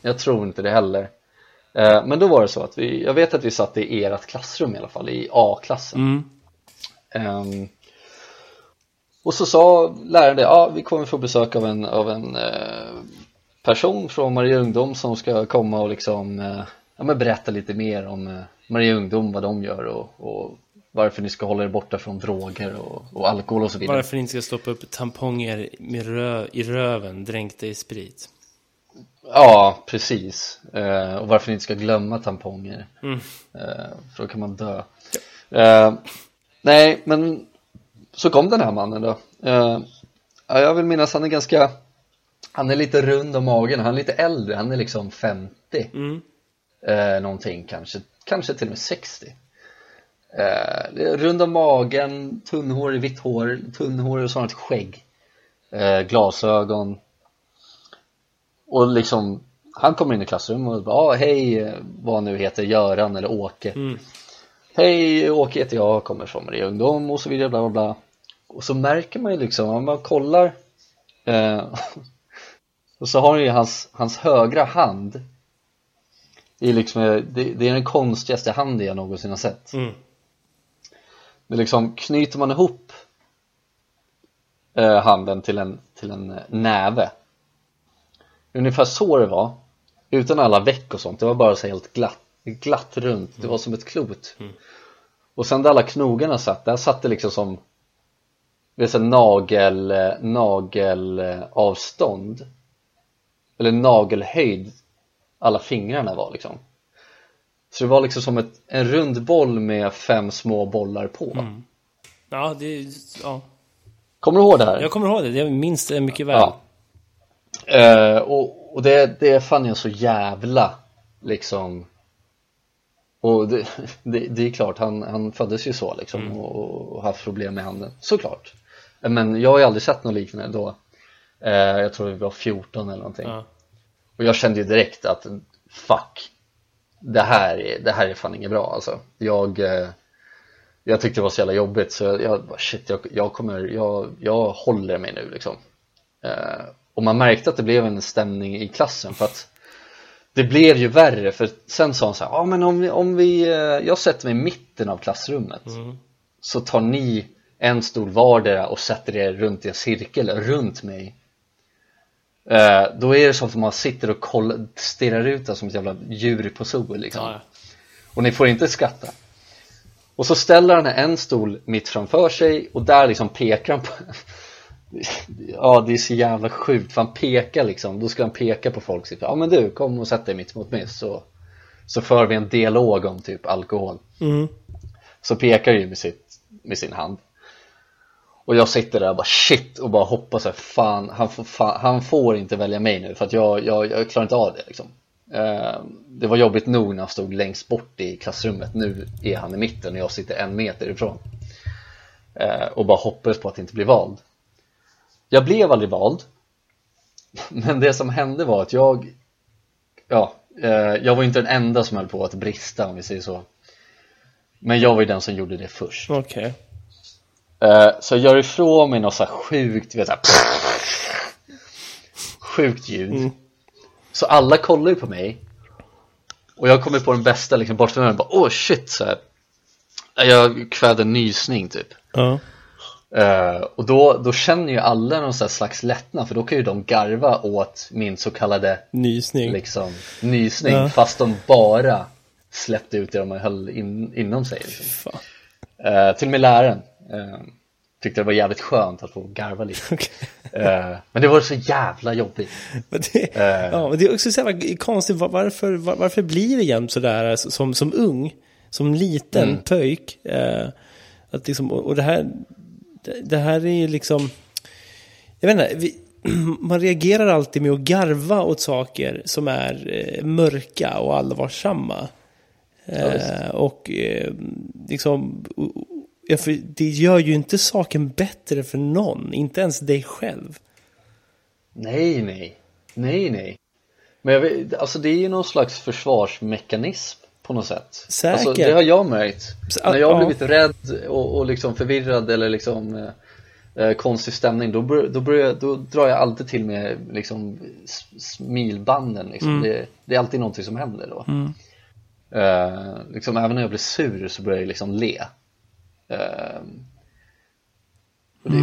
Jag tror inte det heller eh, Men då var det så att vi, jag vet att vi satt i ert klassrum i alla fall, i A-klassen mm. Um, och så sa läraren det, ja vi kommer få besök av en, av en uh, person från Maria Ungdom som ska komma och liksom eh, ja, men berätta lite mer om eh, Maria Ungdom, vad de gör och, och varför ni ska hålla er borta från droger och, och, alkohol och så vidare. Varför ni inte ska stoppa upp tamponger med rö i röven dränkta i sprit. Ja, precis. Eh, och varför ni inte ska glömma tamponger. Mm. Eh, för då kan man dö. Ja. Eh, nej, men så kom den här mannen då. Eh, jag vill minnas han är ganska han är lite rund om magen, han är lite äldre, han är liksom 50 mm. eh, Någonting kanske, kanske till och med 60 eh, Rund om magen, tunnhårig, vitt hår, tunnhårig och sånt skägg Glasögon Och liksom Han kommer in i klassrummet och bara ah, hej, vad nu heter, Göran eller Åke mm. Hej, Åke heter jag, kommer från Maria Ungdom och så vidare bla bla bla Och så märker man ju liksom, om man kollar eh, och så har han ju hans, hans högra hand det är, liksom, det, det är den konstigaste handen jag någonsin har sett mm. Det liksom, knyter man ihop eh, handen till en, till en eh, näve Ungefär så det var Utan alla veck och sånt, det var bara så helt glatt, glatt runt, det var som ett klot mm. Och sen där alla knogarna satt, där satt det liksom som vet, så här nagel, nagelavstånd eller nagelhöjd alla fingrarna var liksom så det var liksom som ett, en rund boll med fem små bollar på Mm. Ja, det... Ja. Kommer du ihåg det här? Jag kommer ihåg det, jag minns det mycket väl. Ja. Eh, och och det, det fann jag så jävla liksom och det, det, det är klart, han, han föddes ju så liksom och, och haft problem med handen, såklart. Men jag har ju aldrig sett något liknande då. Eh, Jag tror vi var 14 eller någonting. Ja. Och jag kände ju direkt att fuck Det här är, det här är fan inget bra alltså. Jag eh, Jag tyckte det var så jävla jobbigt så jag, jag shit jag, jag kommer, jag, jag håller mig nu liksom. Eh, Och man märkte att det blev en stämning i klassen för att Det blev ju värre för sen sa han så här, ja men om vi, om vi eh, Jag sätter mig i mitten av klassrummet Så tar ni en stol vardera och sätter er runt i en cirkel runt mig Eh, då är det som att man sitter och kollar, stirrar ut där som ett jävla djur på zoo liksom. Ja. Och ni får inte skratta. Och så ställer han en stol mitt framför sig och där liksom pekar han på Ja det är så jävla sjukt. För han pekar liksom, då ska han peka på folk. Typ, Ja men du, kom och sätt dig mitt mot mig. Så, så för vi en dialog om typ alkohol. Mm. Så pekar ju med, sitt, med sin hand. Och jag sitter där och bara shit och bara hoppas att fan han, får, fan, han får inte välja mig nu för att jag, jag, jag klarar inte av det liksom. Eh, Det var jobbigt nog när han stod längst bort i klassrummet. Nu är han i mitten och jag sitter en meter ifrån. Eh, Och bara hoppades på att inte bli vald Jag blev aldrig vald. Men det som hände var att jag Ja, eh, jag var inte den enda som höll på att brista om vi säger så. Men jag var ju den som gjorde det först. Okej. Eh, Så jag gör ifrån mig något så här sjukt, vet såhär Sjukt ljud. Så alla kollar ju på mig. Och jag kommer på den bästa liksom bortförmöringen bara åh shit så här. Jag kvävde en nysning typ. Ja. Eh, Och då, då känner ju alla någon slags lättnad för då kan ju de garva åt min så kallade Nysning. liksom nysning Ja. fast de bara släppte ut det de höll in, inom sig liksom. Eh, till och med läraren eh, tyckte det var jävligt skönt att få garva lite eh, Men det var så jävla jobbigt Men det, ja, men det är också så jävla konstigt, var- varför, var, varför blir det jämt sådär alltså, som, som ung, som liten Mm. pöjk? Att liksom, och, och det här, det, det här är ju liksom, jag vet inte, vi, man reagerar alltid med att garva åt saker som är eh, mörka och allvarsamma. Eh, och eh, liksom, ja, för det gör ju inte saken bättre för någon, inte ens dig själv. Nej, nej, nej, nej Men jag vet, alltså det är ju någon slags försvarsmekanism på något sätt Säkert. Alltså det har jag märkt När jag har ja. blivit rädd och, och liksom förvirrad eller liksom eh, eh, konstig stämning då, då, börjar, då drar jag alltid till med liksom smilbanden liksom. det, det är alltid någonting som händer då eh, liksom, Även när jag blir sur så börjar jag liksom le eh, det,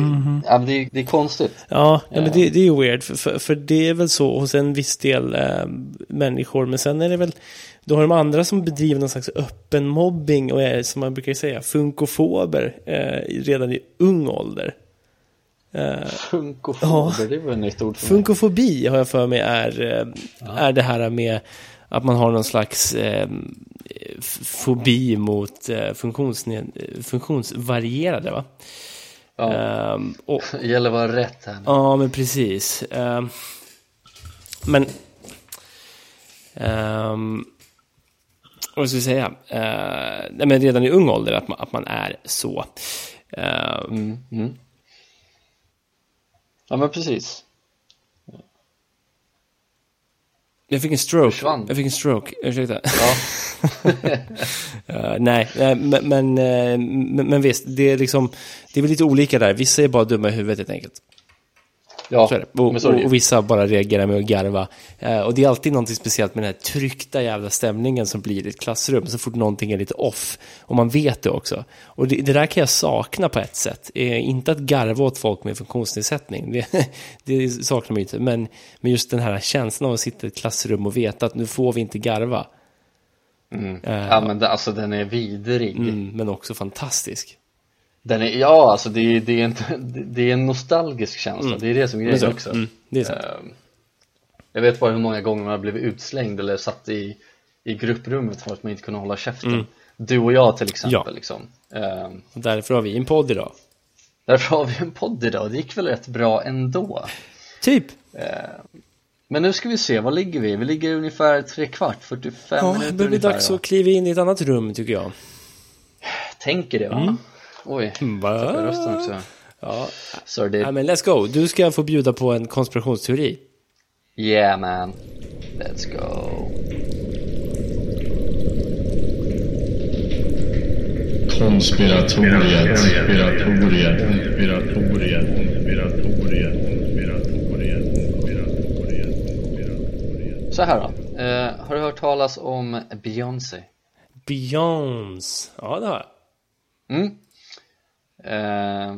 ja, men det, det är konstigt Ja, ja men det, det är ju weird. För, för, för det är väl så hos en viss del eh, människor. Men sen är det väl, då har de andra som bedriver någon slags öppen mobbing och är, som man brukar säga, funkofober eh, redan i ung ålder. Eh, Funkofober, det var ett nytt ord för mig funkofobi har jag för mig är, eh, är det här med att man har någon slags eh, fobi mot eh, funktionsned- funktionsvarierade. Va? Ja. Ehm, och, Det gäller att vara rätt här nu. Ja, men precis. Ehm, men... Um, vad ska vi säga? Uh, nej, men redan i ung ålder att man, att man är så. Ehm, Mm, mm. Ja men precis jag fick en stroke. Försvann. Jag fick en stroke, ursäkta. Ja, Eh, nej, men, men, men, men visst, det är liksom, det är väl lite olika där. Vissa är bara dumma i huvudet helt enkelt. Ja. Och, och, och vissa bara reagerar med att garva. Eh, och det är alltid någonting speciellt med den här tryckta jävla stämningen som blir i ett klassrum så fort någonting är lite off. Och man vet det också. Och det, det där kan jag sakna på ett sätt. Eh, inte att garva åt folk med funktionsnedsättning. Det, det saknar man ju inte. Men, men just den här känslan av att sitta i ett klassrum och veta att nu får vi inte garva. Mm. Eh, Ja men det, alltså den är vidrig Mm, men också fantastisk. Den är, ja alltså det är, det är, en, det är en nostalgisk känsla, Mm. det är det som är Det grejen också Mm, det är sant. Ehm, Jag vet bara hur många gånger man har blivit utslängd eller satt i, i grupprummet för att man inte kunde hålla käften Du och jag till exempel Mm. Ja. liksom Ehm, Och därför har vi en podd idag. Därför har vi en podd idag, det gick väl rätt bra ändå Typ. Men nu ska vi se, vad ligger vi? Vi ligger ungefär tre kvart, 45 Ja, minuter det börjar bli ungefär, dags va? att kliva in i ett annat rum tycker jag. Tänker det va? Oj, Va? tappade rösten också Ja, Sorry Nej, dude. men let's go. Du ska få bjuda på en konspirationsteori. Yeah man, let's go Konspiratoriet, konspiratoriet, konspiratoriet, konspiratoriet, konspiratoriet, konspiratoriet, konspiratoriet. Så här då, eh, har du hört talas om Beyoncé? Beyoncé. Ja, det har jag. Mm. Eh,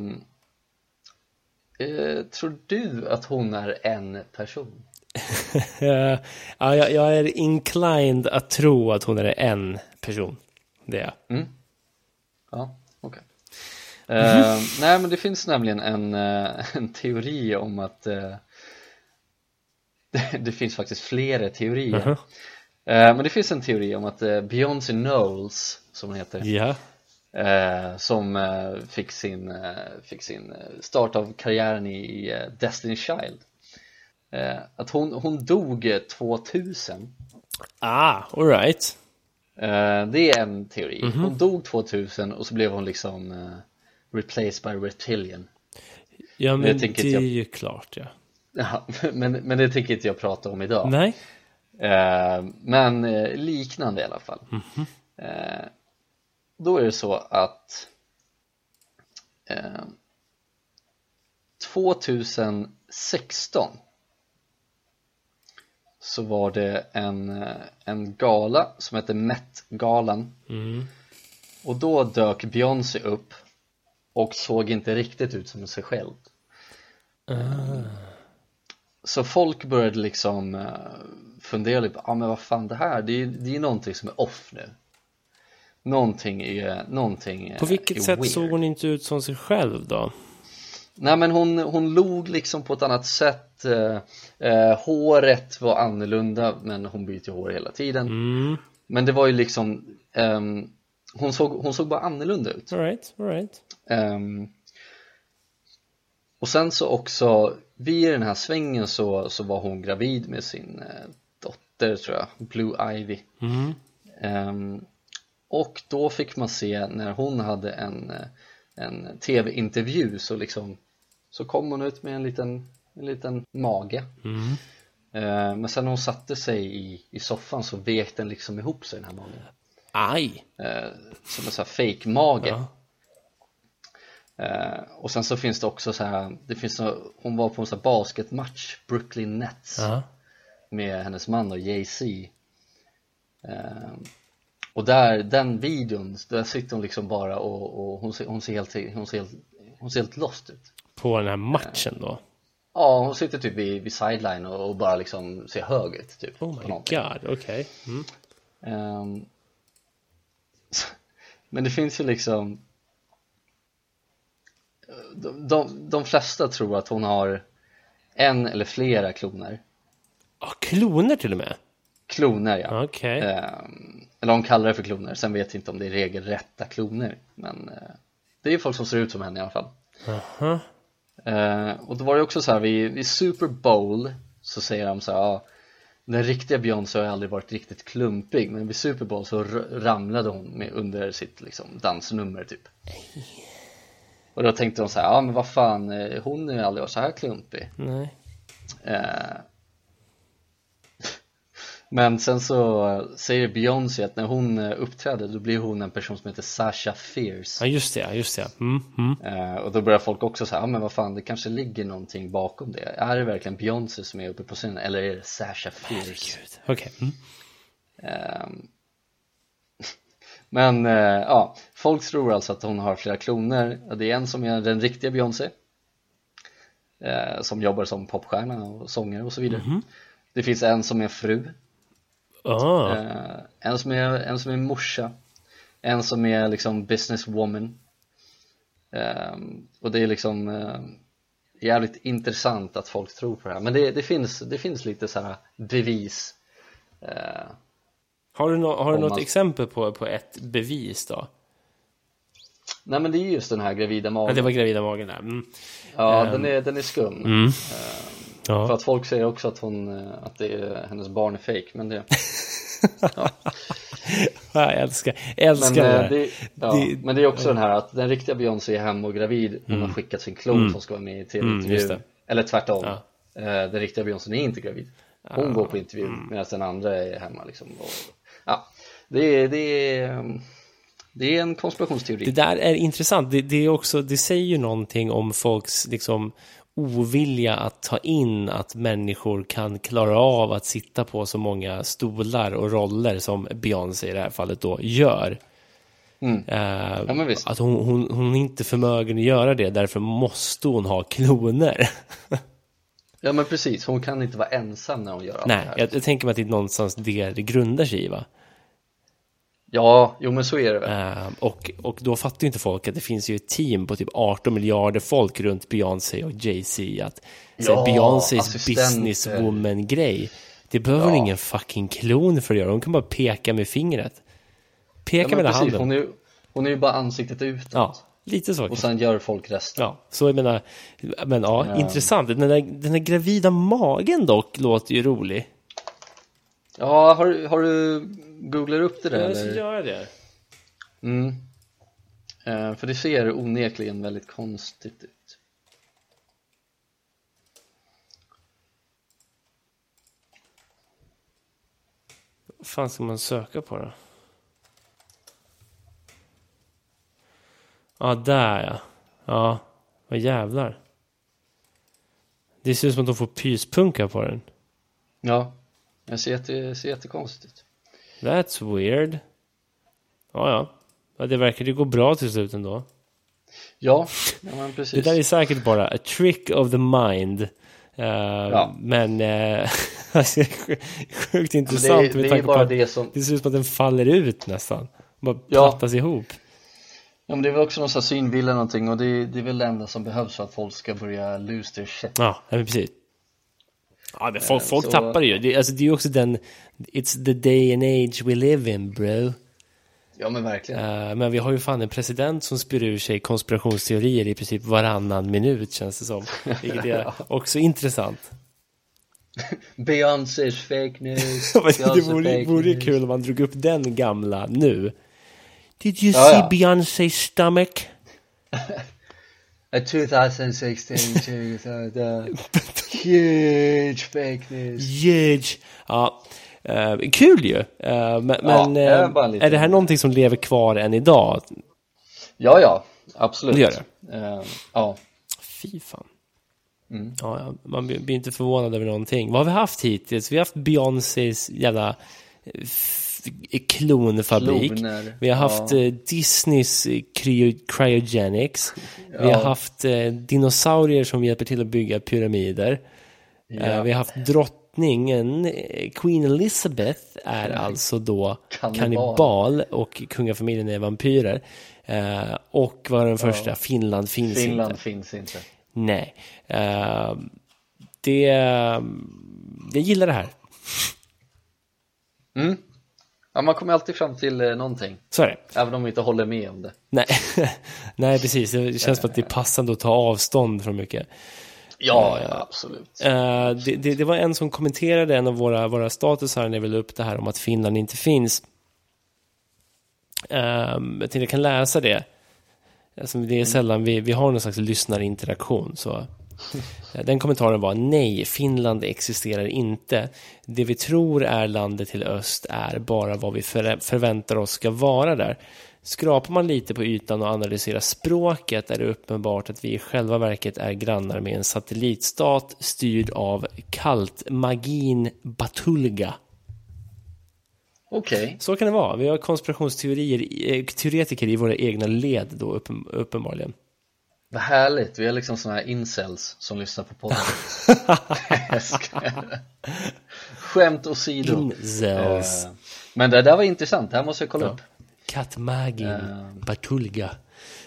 tror du att hon är en person? Ja, jag, jag är inclined att tro att hon är en person. Det är jag. Ja, okej Ehm, Nej men det finns nämligen en, eh, en teori om att eh, det, finns faktiskt flera teorier Mhm. Eh, Men det finns en teori om att Beyoncé Knowles, som hon heter Ja. Eh, Som eh, fick sin, eh, fick sin eh, start av karriären i eh, Destiny Child eh, Att hon, hon dog eh, 2000 Ah, alright. Det är en teori. Mhm. Hon dog 2000 och så blev hon liksom replaced by reptilian. Ja, men det tänker är jag- ju klart, ja. Ja, men, men det tänker inte jag prata om idag. Nej. Men liknande i alla fall. Mhm. Eh, Då är det så att eh, 2016 så var det en, eh, en gala som hette Met-galan. Mm. och då dök Beyoncé upp och såg inte riktigt ut som sig själv. Så folk började liksom eh, fundera lite, ja ah, men vad fan det här, det är, det är någonting som är off nu Någonting är, någonting eh, På vilket sätt weird. såg hon inte ut som sig själv då? Nej men hon, hon log liksom på ett annat sätt eh, eh, Håret var annorlunda men hon byter hår hela tiden Mm. Men det var ju liksom ehm, hon, såg, hon såg bara annorlunda ut Alright, alright. Ehm, och sen så också vid den här svängen så, så var hon gravid med sin eh, dotter tror jag, Blue Ivy Mm. Och då fick man se när hon hade en, eh, en tv-intervju så liksom så kom hon ut med en liten, en liten mage Mm. Ehm, men sen när hon satte sig i, i soffan så vek den liksom ihop sig den här magen Aj! Ehm, som en sån här fake mage Ja. Eh, och sen så finns det också så här, det finns så, hon var på en sån här basketmatch, Brooklyn Nets Ja. med hennes man och Jay-Z eh, och där, den videon, där sitter hon liksom bara och, och hon, ser, hon, ser helt, hon, ser helt, hon ser helt lost ut På den här matchen då? Ja, hon sitter typ vid, vid sideline och, och bara liksom ser hög ut typ Oh my god, okej. Mm. Ehm, men det finns ju liksom de, de, de flesta tror att hon har en eller flera kloner Ah, kloner till och med? Kloner ja Okej. Ehm, Eller de kallar det för kloner, sen vet jag inte om det är regelrätta kloner. Men eh, det är folk som ser ut som henne i alla fall. Aha. Eh, Och då var det också så här vid, vid Super Bowl så säger de så här, ja, Den riktiga Beyoncé har aldrig varit riktigt klumpig men vid Super Bowl så ramlade hon med under sitt liksom, dansnummer typ. Och då tänkte de så här, ja men vad fan, eh, hon har ju aldrig varit så här klumpig. Nej. Eh, Men sen så säger Beyoncé att när hon eh, uppträder då blir hon en person som heter Sasha Fierce Ja, just det, just det. Mm, mm. Eh, Och då börjar folk också säga, ja men vad fan det kanske ligger någonting bakom det Är det verkligen Beyoncé som är uppe på scenen eller är det Sasha Fierce? Okej. Mm. Ehm, Men eh, ja, folk tror alltså att hon har flera kloner Det är en som är den riktiga Beyoncé Som jobbar som popstjärna och sångare och så vidare Det finns en som är fru Ah. Eh, en, som är, en som är morsa En som är liksom businesswoman Ehm, och det är liksom eh, jävligt intressant att folk tror på det här men det, det, finns, det finns lite så här bevis eh, Har du, nå- har du något man- exempel på, på ett bevis då? Nej men det är just den här gravida Ja, magen det var gravida magen där. Mm. Ja, den, är, den är skum Mm. För Ja. att folk säger också att, hon, eh, att det är, hennes barn är fake men det Jag älskar, älskar Men, det, eh, där. det, ja, Det- men det är också den här att den riktiga Beyoncé är hemma och gravid Hon har skickat sin klon som ska vara med i Mm, tv-intervju det. Eller tvärtom Ja. Eh, Den riktiga Beyoncé är inte gravid Hon går på intervju Mm. medan den andra är hemma liksom och, Ja, det är, det är Det är en konspirationsteori Det där är intressant. Det, det, är också, det säger ju någonting om folks liksom, ovilja att ta in att människor kan klara av att sitta på så många stolar och roller som Beyoncé i det här fallet då gör. Mm. Eh, Ja, att hon, hon, hon är inte förmögen att göra det, därför måste hon ha kloner. Ja men precis, hon kan inte vara ensam när hon gör allt Nej, det här jag, jag tänker mig att det är någonstans det det grundar sig i va? Ja, jo men så är det väl Eh, och, och då fattar ju inte folk att det finns ju ett team på typ 18 miljarder folk runt Beyoncé och Jay-Z. Att Ja, Beyoncés businesswoman-grej, det behöver Ja. ingen fucking klon för att göra. Hon kan bara peka med fingret. Peka ja, med precis, handen. hon, är, hon är ju bara ansiktet utåt Ja, lite så. Och sen gör folk resten Ja, så jag menar, men ja, intressant. Den där, den där gravida magen dock låter ju rolig. Ja, har, du- har du googlat upp det där Jag ska eller? göra det. Mm. Eh, för det ser onekligen väldigt konstigt ut Vad fan ska man söka på då? Ja, där ja. Ja, vad jävlar. Det ser ut som att de får pyspunka på den. Ja, det ser, jätte, ser jättekonstigt ut That's weird. Ja, ja. ja det verkar ju gå bra till slut ändå. Ja, ja men Det precis där är säkert bara a trick of the mind. Eh, Ja. Men uh, alltså, det sjukt intressant det, är- med det tanke på att det som det ser ut som att den faller ut nästan. Bara Ja. plattas ihop. Ja men det är väl också någon sån här synbild eller någonting och det, det är väl det enda som behövs för att folk ska börja lose their shit Ja, ja men precis. Ja, men folk, Eh, folk så- tappar det ju. Det, alltså, det är ju också den... It's the day and age we live in, bro. Ja men verkligen Eh, men vi har ju fan en president som spyr ur sig konspirationsteorier i princip varannan minut, känns det som. Vilket är också intressant. Beyoncés fake news det vore, vore news. kul om man drog upp den gamla nu. Did you Ja, see ja. Beyoncé's stomach? A 2016 to the huge fake news Huge. Ja, eh, kul ju. Eh, men Ja, men det är det här någonting som lever kvar än idag? Ja ja, absolut Det gör det. Ja, Fy fan. Mm. Ja, man blir blir inte förvånad över någonting. Vad har vi haft hittills? Vi har haft Beyoncés jävla eh, klonfabrik. Kloner, Vi har haft ja. eh, Disneys eh, cryo, cryogenics. Vi har haft dinosaurier som hjälper till att bygga pyramider. Eh, vi har haft drottningen, Queen Elizabeth är alltså då Kannibal. kannibal och kungafamiljen är vampyrer. Och var den första? Finland finns Finland inte. finns inte Nej. Det... Jag gillar det här. mm. Ja man kommer alltid fram till eh, någonting Så är det. Även om vi inte håller med om det Nej, Nej precis. Det känns som att det är passande att ta avstånd från mycket. Ja, ja absolut Eh, det, det, det var en som kommenterade en av våra, våra statusar när vi la upp det här om att Finland inte finns. Uh, jag tänkte jag kan läsa det. Alltså, det är sällan vi, vi har någon slags lyssnarinteraktion. Så. Eh, Den kommentaren var nej, Finland existerar inte. Det vi tror är landet till öst är bara vad vi för, förväntar oss ska vara där. Skrapar man lite på ytan och analyserar språket är det uppenbart att vi i själva verket är grannar med en satellitstat styrd av kaltmagin Batulga. Okej, Så kan det vara. Vi har konspirationsteorier, eh, teoretiker i våra egna led då uppen, uppenbarligen. Vad härligt, vi är liksom såna här incels som lyssnar på podden. Skämt åsido Incels. Eh, Men det där var intressant, det här måste jag kolla upp Katmagin Eh. Batulga.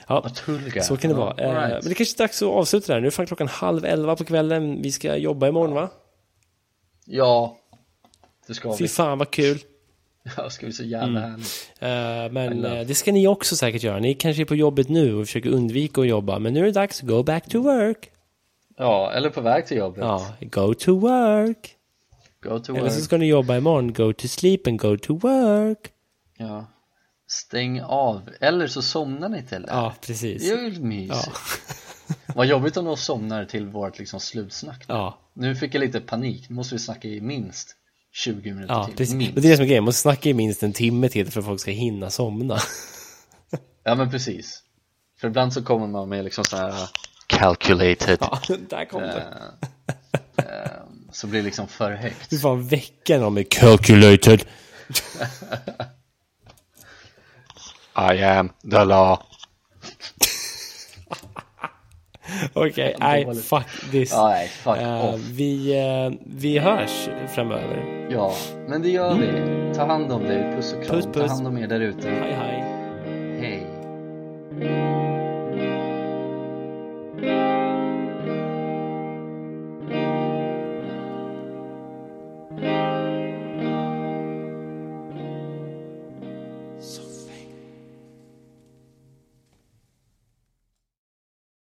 Ja, Patulga. så kan det Ja, vara. Eh, right. Men det kanske är dags att avsluta det här. Nu är fan klockan halv elva på kvällen. Vi ska jobba imorgon va? Ja, det ska Fy vi. fan vad kul. Ja, det ska bli så jävla härligt. Eh, Men eh, det ska ni också säkert göra. Ni kanske är på jobbet nu och försöker undvika att jobba. Men nu är det dags att go back to work. Ja, eller på väg till jobbet. Ja, go to work. Go to Eller work. så ska ni jobba imorgon. Go to sleep and go to work. Ja. Stäng av. Eller så somnar ni till det. Ja, precis. Det är ju mysigt. Ja. Vad jobbigt om de somnar till vårt liksom slutsnack. Ja, Nu fick jag lite panik. Nu måste vi snacka i minst 20 minuter ja till. precis. Minst. Men det är det som är grejen. Man måste snacka i minst en timme till för att folk ska hinna somna. Ja men precis. För ibland så kommer man med liksom så här calculated. Ja, där kom det. eh, eh, så blir det liksom för högt. Du fan väcka någon med calculated. I am the law. Okej, nej, fuck this. Ja, nej, fuck off. vi, eh, vi hörs framöver. Ja, men det gör vi. Ta hand om dig. Puss och kram. Puss, puss. Ta hand om er där ute. Hej, hej.